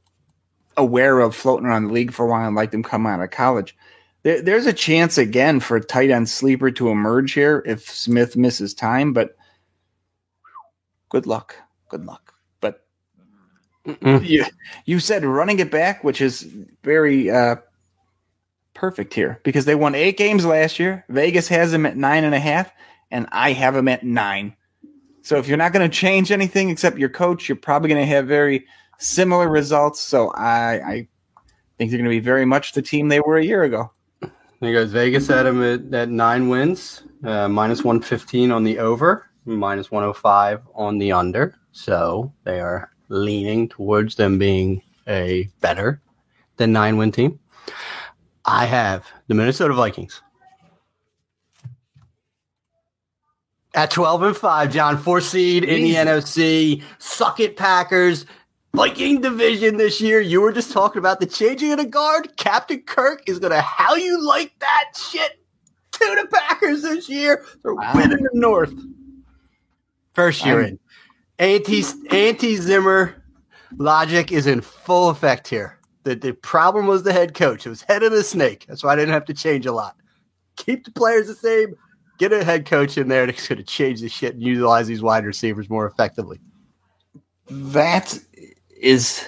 aware of floating around the league for a while and like them come out of college, there, there's a chance again for a tight end sleeper to emerge here if Smith misses time. But good luck. Good luck. But Mm-mm. you, you said running it back, which is very uh, perfect here because they won eight games last year. Vegas has them at nine and a half, and I have them at nine. So if you're not going to change anything except your coach, you're probably going to have very similar results. So I, I think they're going to be very much the team they were a year ago. There goes Vegas at him at, at nine wins, uh, minus 115 on the over, minus 105 on the under. So they are leaning towards them being a better than nine win team. I have the Minnesota Vikings at 12 and 5, John, four seed in the. NFC. Suck it, Packers. Viking division this year. You were just talking about the changing of the guard. Captain Kirk is going to how you like that shit to the Packers this year. They're Wow. winning the North. First year I'm- in. Anti anti Zimmer logic is in full effect here. The, the problem was the head coach. It was head of the snake. That's why I didn't have to change a lot. Keep the players the same. Get a head coach in there that's going to change the shit and utilize these wide receivers more effectively. That is.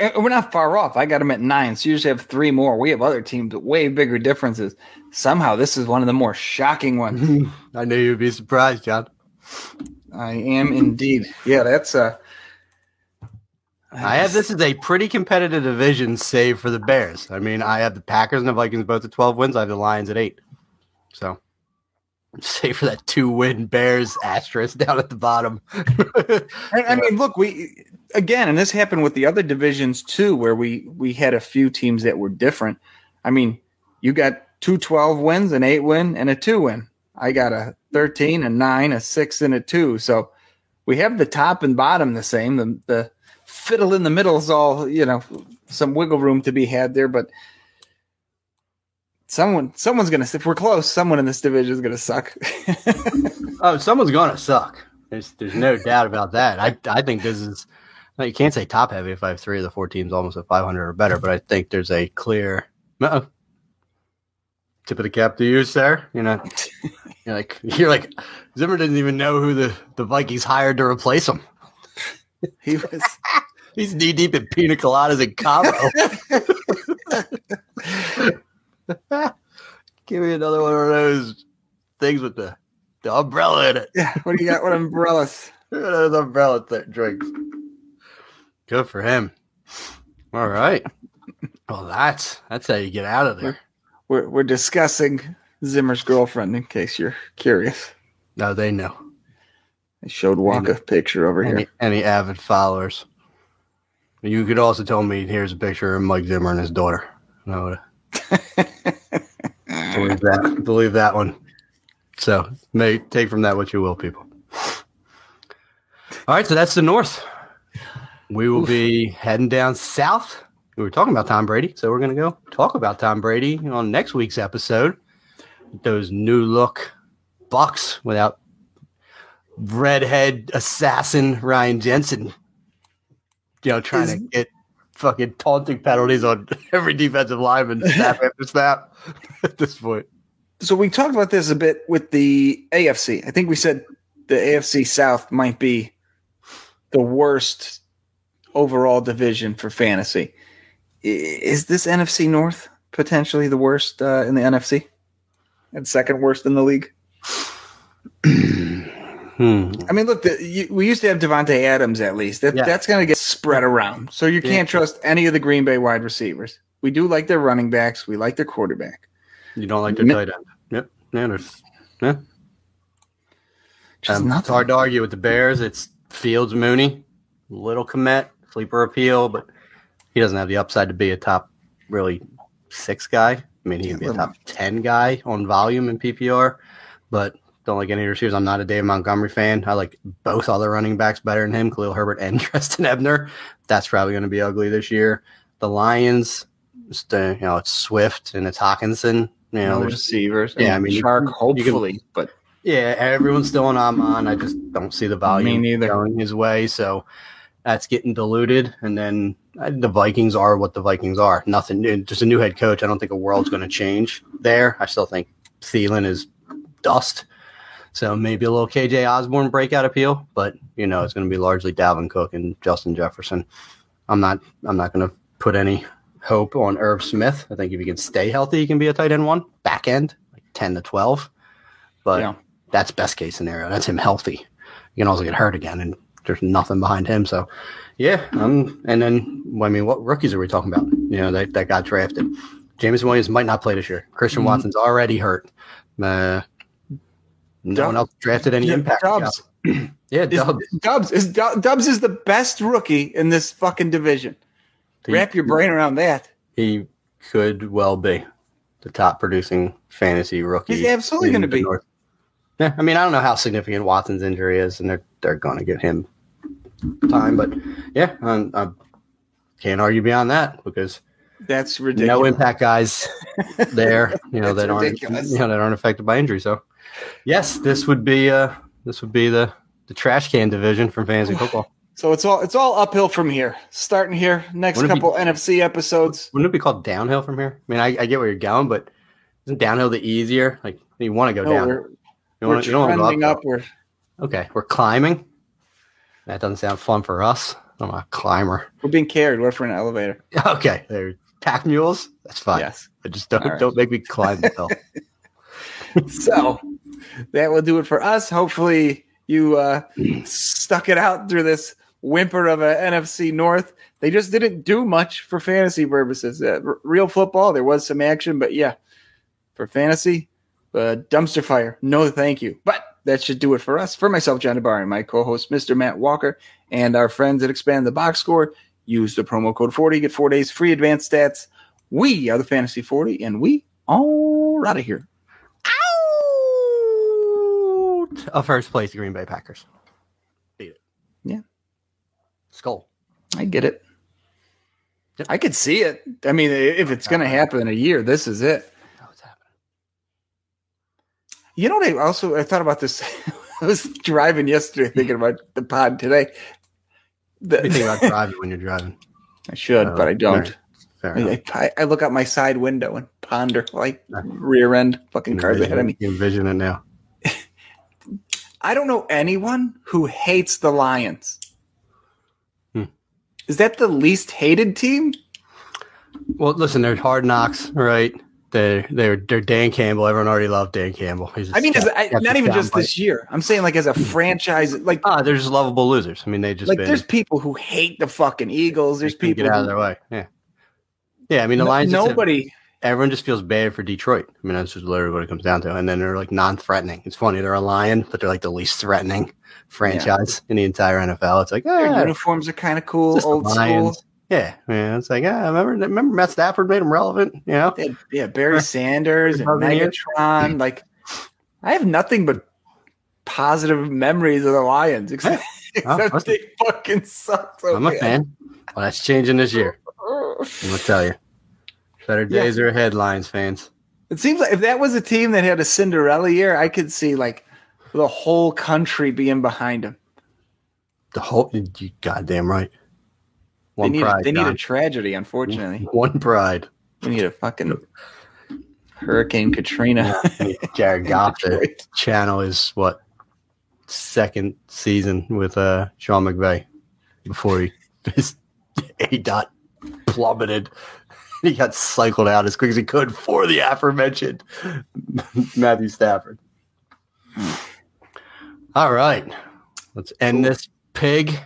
We're not far off. I got them at nine. So you just have three more. We have other teams with way bigger differences. Somehow, this is one of the more shocking ones. I knew you'd be surprised, John. I am indeed. Yeah, that's uh I have this is a pretty competitive division, save for the Bears. I mean, I have the Packers and the Vikings both at 12 wins. I have the Lions at eight. So, save for that two win Bears asterisk down at the bottom. I, mean, look, we again, and this happened with the other divisions too, where we we had a few teams that were different. I mean, you got two 12 wins, an eight win, and a two win. I got a 13, a nine, a six, and a two. So we have the top and bottom the same. The, the fiddle in the middle is all, you know, some wiggle room to be had there, but someone someone's gonna if we're close, someone in this division is gonna suck. oh, someone's gonna suck. There's there's no doubt about that. I I think this is you can't say top heavy if I have three of the four teams almost at 500 or better, but I think there's a clear uh tip of the cap to you, sir. You know, you're like you're like Zimmer didn't even know who the the Vikings hired to replace him. he was he's knee deep in pina coladas in Cabo. Give me another one of those things with the the umbrella in it. Yeah, what do you got? What umbrellas? Those umbrella th- drinks. Good for him. All right. Well, that's that's how you get out of there. We're we're discussing Zimmer's girlfriend in case you're curious. No, they know. I showed Walker a picture over any, here. Any avid followers. You could also tell me here's a picture of Mike Zimmer and his daughter. No, believe that. Believe that one. So may take from that what you will, people. All right, so that's the north. We will be heading down south. We were talking about Tom Brady, so we're going to go talk about Tom Brady on next week's episode. Those new look Bucks without redhead assassin Ryan Jensen, you know, trying Is, to get fucking taunting penalties on every defensive lineman snap after snap at this point. So we talked about this a bit with the AFC. I think we said the AFC South might be the worst overall division for fantasy. Is this NFC North potentially the worst uh, in the NFC and second worst in the league? Hmm. I mean, look, the, you, we used to have Davante Adams at least. That, yeah. That's going to get spread around. So you can't trust any of the Green Bay wide receivers. We do like their running backs. We like their quarterback. You don't like their tight end. Yep. Yeah, there's, yeah. Um, it's hard to argue with the Bears. It's Fields Mooney, little commit, sleeper appeal, but he doesn't have the upside to be a top really six guy. I mean, he can be a top 10 guy on volume in PPR, but don't like any of the receivers. I'm not a Dave Montgomery fan. I like both other running backs better than him, Khalil Herbert and Trestan Ebner. That's probably going to be ugly this year. The Lions, just, uh, you know, it's Swift and it's Hockenson. You know, no receivers. Yeah, I mean, Chark, hopefully, can, but yeah, everyone's still on Amon. I just don't see the value going his way. So that's getting diluted. And then uh, the Vikings are what the Vikings are. Nothing, new. just a new head coach. I don't think a world's going to change there. I still think Thielen is dust. So maybe a little KJ Osborne breakout appeal, but you know it's going to be largely Dalvin Cook and Justin Jefferson. I'm not I'm not going to put any hope on Irv Smith. I think if he can stay healthy, he can be a tight end one back end like ten to twelve. But yeah. that's best case scenario. That's him healthy. You can also get hurt again, and there's nothing behind him. So yeah, um, and then I mean, what rookies are we talking about? You know that that got drafted. James Williams might not play this year. Christian mm-hmm. Watson's already hurt. Uh, no one else drafted any yeah, impact. Doubs. yeah, Doubs. Is, Doubs is Doubs is the best rookie in this fucking division. He, Wrap your brain around that. He could well be the top producing fantasy rookie. He's absolutely going to be. North. Yeah, I mean, I don't know how significant Watson's injury is, and they're they're going to get him time, but yeah, I'm, I can't argue beyond that because that's ridiculous. No impact guys there, you know that aren't you know that aren't affected by injury. So Yes, this would be uh this would be the the trash can division from fantasy football. So it's all it's all uphill from here. Starting here, next wouldn't couple be, NFC episodes. Wouldn't it be called downhill from here? I mean, I, I get where you're going, but isn't downhill the easier? Like you want to go no, down. We're, you want, we're trending up. We're okay. We're climbing. That doesn't sound fun for us. I'm a climber. We're being carried. We're for an elevator. Okay, there. Pack mules. That's fine. Yes. But just don't right. don't make me climb the hill. so that will do it for us. Hopefully, you uh, stuck it out through this whimper of a NFC North. They just didn't do much for fantasy purposes. Uh, r- real football, there was some action, but yeah, for fantasy, uh, dumpster fire. No, thank you. But that should do it for us. For myself, John DeBar, and my co-host, Mr. Matt Walker, and our friends at Expand the Box Score. Use the promo code 40, get four days free advanced stats. We are the Fantasy 40, and we all out of here. Out of first place, Green Bay Packers. Beat it. Yeah. Skull. I get it. Yep. I could see it. I mean, if it's going to happen in a year, this is it. Oh, what's happening? You know what? I also I thought about this. I was driving yesterday, thinking about the pod today. What do you think about driving when you're driving? I should, Uh, but I don't. Fair enough. I, I, I look out my side window and ponder like rear end fucking cars ahead of me. You envision it now. I don't know anyone who hates the Lions. Hmm. Is that the least hated team? Well, listen, they're hard knocks, right? They're they're they're Dan Campbell. Everyone already loved Dan Campbell. He's I mean, I, not even just soundbite. this year. I'm saying like as a franchise, like Ah, they're just lovable losers. I mean, they just like been, there's people who hate the fucking Eagles. There's people get out of their way. Yeah, yeah. I mean, the no- Lions. just have- nobody. Everyone just feels bad for Detroit. I mean, that's just literally what it comes down to. And then they're like non-threatening. It's funny they're a lion, but they're like the least threatening franchise in the entire NFL. It's like, Their ah, uniforms are kind of cool, old school. Yeah, yeah. It's like, ah, remember, remember Matt Stafford made them relevant. You know, had- yeah, Barry Sanders and Megatron. Like, I have nothing but positive memories of the Lions, except, except they fucking suck. So I'm a fan. Well, that's changing this year. I'm gonna tell you, better Yeah. days are ahead, Lions fans. It seems like if that was a team that had a Cinderella year, I could see like the whole country being behind them. The whole, you goddamn right. They One need, pride. they need a tragedy, unfortunately. One pride. We need a fucking Hurricane Katrina. Jared Goff to channel is what second season with uh Sean McVay before he his A dot plummeted. He got cycled out as quick as he could for the aforementioned Matthew Stafford. All right, let's end this pig.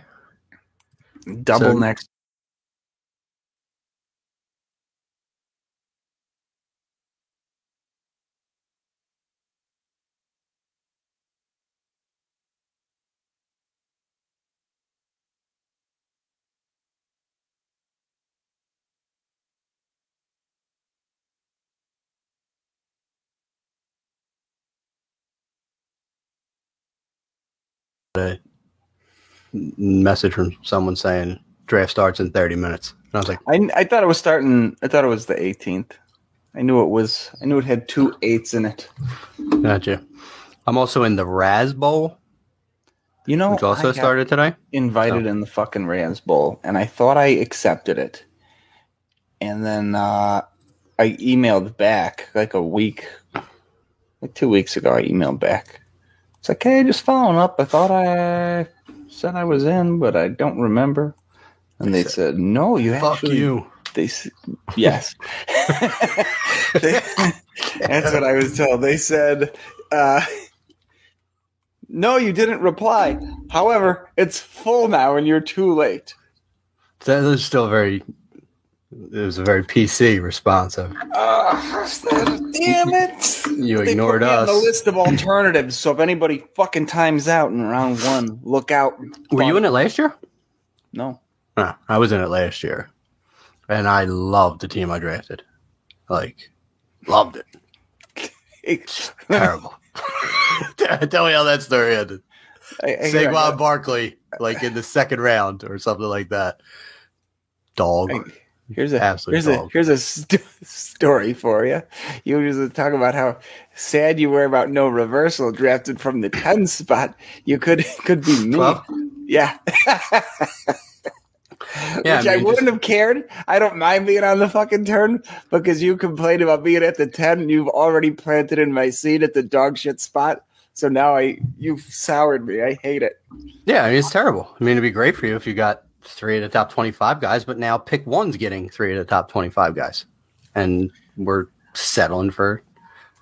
Double So- next. A message from someone saying draft starts in 30 minutes. And I was like, I, I thought it was starting. I thought it was the 18th. I knew it was. I knew it had two eights in it. gotcha. I'm also in the Raz Bowl, You know, which also started today. invited So- in the fucking Rams Bowl, and I thought I accepted it, and then uh, I emailed back like a week, like two weeks ago. I emailed back. It's like, hey, just following up. I thought I said I was in, but I don't remember. And they said, no, you Fuck actually you. They yes, They- that's what I was told. They said, uh, "No, you didn't reply. However, it's full now, and you're too late." That is still very. It was a very PC response. Of, Uh, damn it! you They ignored put me on us. the list of alternatives. So if anybody fucking times out in round one, look out. Were you in it last year? No. No, I was in it last year, and I loved the team I drafted. Like, loved it. Terrible. Tell me how that story ended. I, I, hear- Saquon Barkley, like in the second round or something like that. Dog. I- Here's a Absolute here's a here's a st- story for you. You usually talking about how sad you were about no reversal drafted from the 10 spot. You could could be me. Twelve? Yeah. Yeah, Which I I, wouldn't have cared. I don't mind being on the fucking turn because you complained about being at the 10 and you've already planted in my seat at the dog shit spot. So now I you've soured me. I hate it. Yeah, I mean, it's terrible. I mean, it'd be great for you if you got three of the top 25 guys, but now pick one's getting three of the top 25 guys. And we're settling for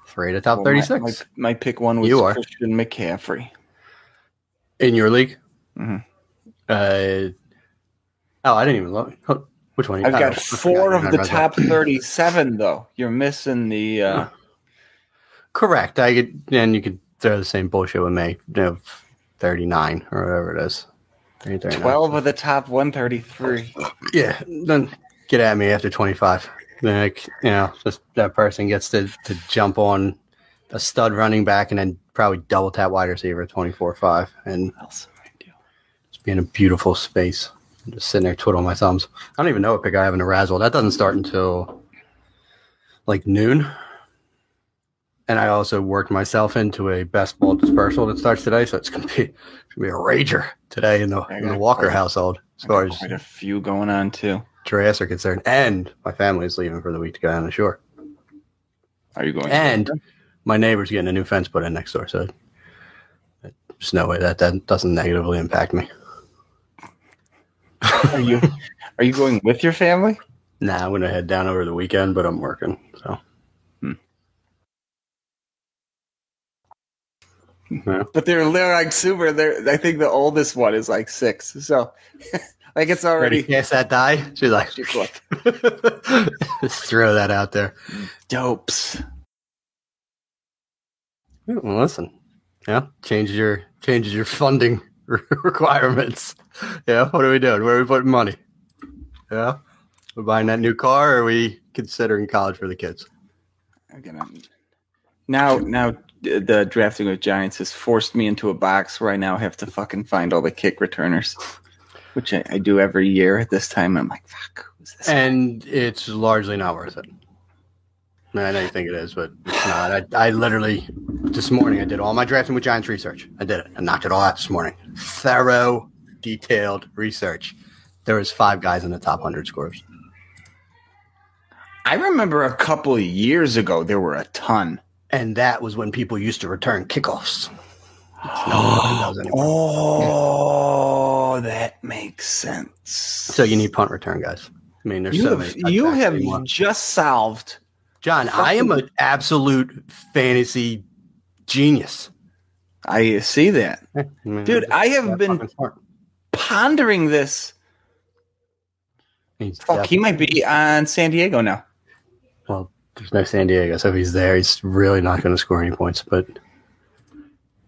three of the top Well, 36 My, my pick one was You are. Christian McCaffrey. in your league. Mhm. Uh, oh, I didn't even look. Which one? I've got four of the read that. top 37, though. You're missing the. Uh, Correct. I could, and you could throw the same bullshit with me. You know, 39 or whatever it is. 30, 39. 12 of the top 133. Yeah. Then get at me after 25. Like, you know, just that person gets to, to jump on a stud running back and then probably double tap wide receiver 24 5 and What else would do? just be in a beautiful space. I'm just sitting there twiddling my thumbs. I don't even know what pick I have in the Razzle. That doesn't start until like noon. And I also worked myself into a best ball dispersal that starts today, so it's gonna be it's gonna be a rager today in the, in the Walker household as I far as quite a few going on too. Are concerned. And my family is leaving for the week to go down the shore. Are you going? And my neighbor's getting a new fence put in next door, so there's no way that that doesn't negatively impact me. are you are you going with your family? Nah, I'm gonna head down over the weekend, but I'm working. So. But they're they're like super. They're I think the oldest one is like six. So like it's already to cast that die? She's like, She's like, just throw that out there. dopes. Well, listen, yeah, changes your changes your funding requirements. Yeah, what are we doing? Where are we putting money? Yeah, we're buying that new car. Or are we considering college for the kids? I'm gonna now now the drafting with Giants has forced me into a box where I now have to fucking find all the kick returners, which I, I do every year at this time. I'm like, fuck, and it's largely not worth it. I know you think it is, but it's not. I, I literally this morning I did all my drafting with Giants research. I did it. I knocked it all out this morning. Thorough, detailed research. There was five guys in the top hundred scores. I remember a couple of years ago there were a ton. And that was when people used to return kickoffs. It's not what it does anymore. Oh, that makes sense. So you need punt return guys. I mean, there's you so have, many. you have anymore. just solved. John. I am an absolute fantasy genius, I see that. I mean, Dude, I'm I just have been- Pondering this. He's Fuck, he might be on San Diego now. Well, there's no San Diego, so if he's there, he's really not going to score any points. But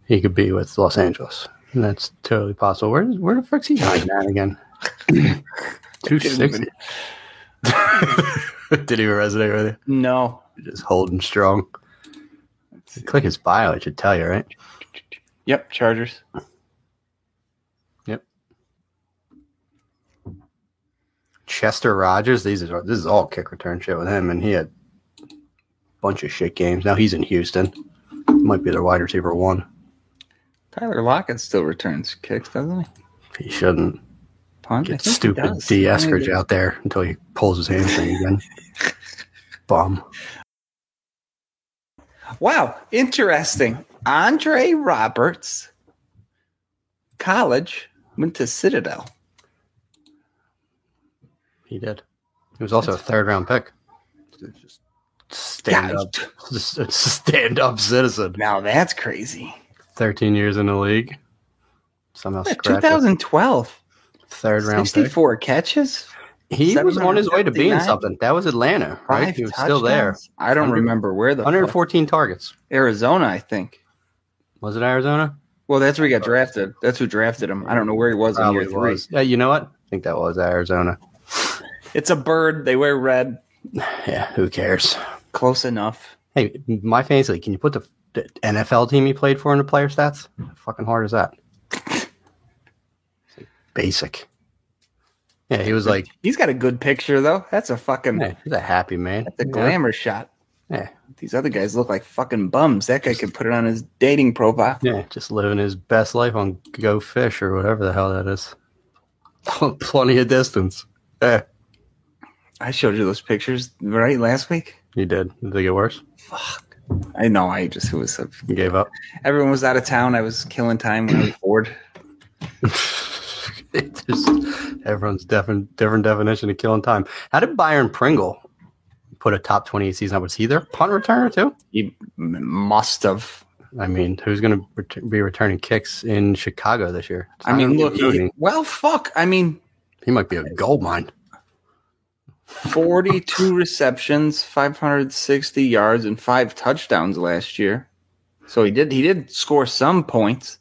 he could be with Los Angeles, and that's totally possible. Where where the fuck's he hiding at again? Two sixty. Did he resonate with you? No. Just holding strong. Click his bio; it should tell you, right? Yep, Chargers. Yep. Chester Rogers. These are this is all kick return shit with him, and he had a bunch of shit games. Now he's in Houston. Might be their wide receiver one. Tyler Lockett still returns kicks, doesn't he? He shouldn't. Punt. Get stupid. Dee Eskridge out there until he pulls his hamstring again. Bum. Wow, interesting. Andre Roberts, college, went to Citadel. He did. He was also a third round pick. Just stand Yeah, up, just a stand up citizen. Now that's crazy. Thirteen years in the league. Somehow Yeah, scratch a 2012, third round pick. 64 catches. He was on his way to being something. That was Atlanta, right? five He was still there. I don't remember where the fuck. 114 targets. Arizona, I think. Was it Arizona? Well, that's where he got drafted. That's who drafted him. I don't know where he was in year three. was. Yeah, you know what? I think that was Arizona. It's a bird. They wear red. Yeah, who cares? Close enough. Hey, my fantasy league, can you put the, the NFL team he played for in the player stats? How fucking hard is that? Basic. Yeah, he was like, He's got a good picture though. That's a fucking yeah, he's a happy man. that's a Yeah. glamour shot. Yeah, These other guys look like fucking bums. That guy could put it on his dating profile. yeah, just living his best life on Go Fish or whatever the hell that is. Plenty of distance. Yeah, I showed you those pictures right last week. You did. Did they get worse? Fuck. I know. I just it was. You gave up. everyone was out of town. I was killing time when I was bored. Just everyone's different different definition of killing time. How did Byron Pringle put a top 28 season up? Was he their punt returner too? He must have. I mean, who's going to ret- be returning kicks in Chicago this year? I mean, look. He, well, fuck. I mean, he might be a gold mine. Forty-two receptions, five hundred sixty yards, and five touchdowns last year. So he did. He did score some points.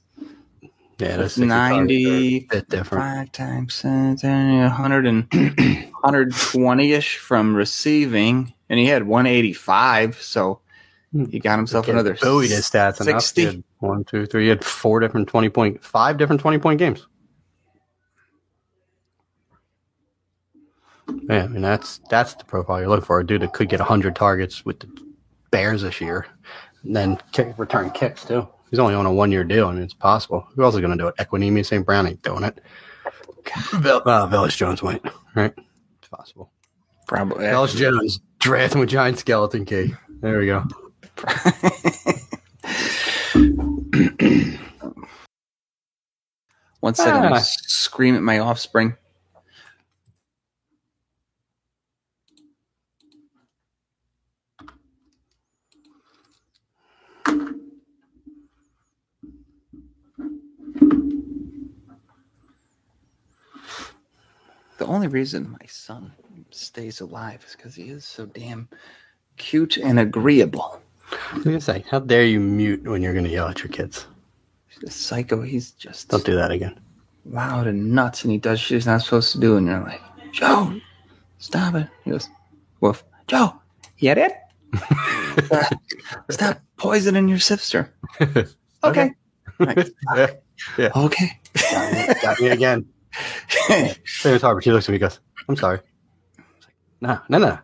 Yeah, that's That's 90 bit different. five times uh, 100 and 120-ish from receiving, and he had 185, so he got himself another buoyed his stats enough. 60. He had One, two, three. He had four different twenty point, five different twenty point games. Yeah, I mean that's that's the profile you're looking for. A dude that could get hundred targets with the Bears this year, and then kick, return kicks too. He's only on a one year deal. I mean, it's possible. Who else is going to do it? Equanimeous St. Brown ain't doing it. Vill- uh, Velus Jones might. Right? It's possible. Probably. Velus Jones drafting with giant skeleton key. There we go. One second, I'm Ah. gonna scream at my offspring. The only reason my son stays alive is because he is so damn cute and agreeable. I was gonna say, how dare you mute when you're going to yell at your kids? He's a psycho. He's just Don't do that again. loud and nuts, and he does shit he's not supposed to do, and you're like, Joe, stop it. He goes, Woof, Joe, you get it? Uh, stop poisoning your sister. Okay. Right. Yeah. Okay. Got me, got me again. As Harvard. She looks at me and goes, I'm sorry. No, no, no.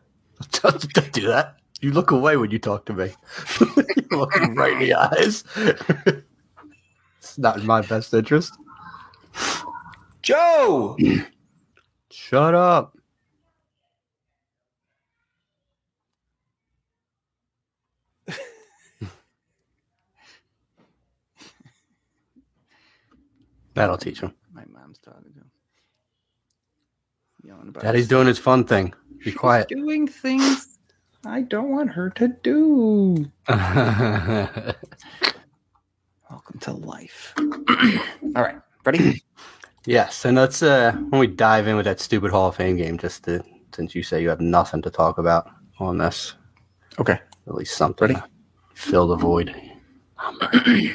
Don't, don't do that. You look away when you talk to me. you look right in the eyes. it's not in my best interest. Joe! Shut up. That'll teach him. Mom's talking to him. Yelling about Daddy's doing his fun thing. Be She's quiet. doing things I don't want her to do. Welcome to life. All right. Ready? yes, and let's uh when we dive in with that stupid Hall of Fame game, just to since you say you have nothing to talk about on this, Okay. at least something Ready? fill the void.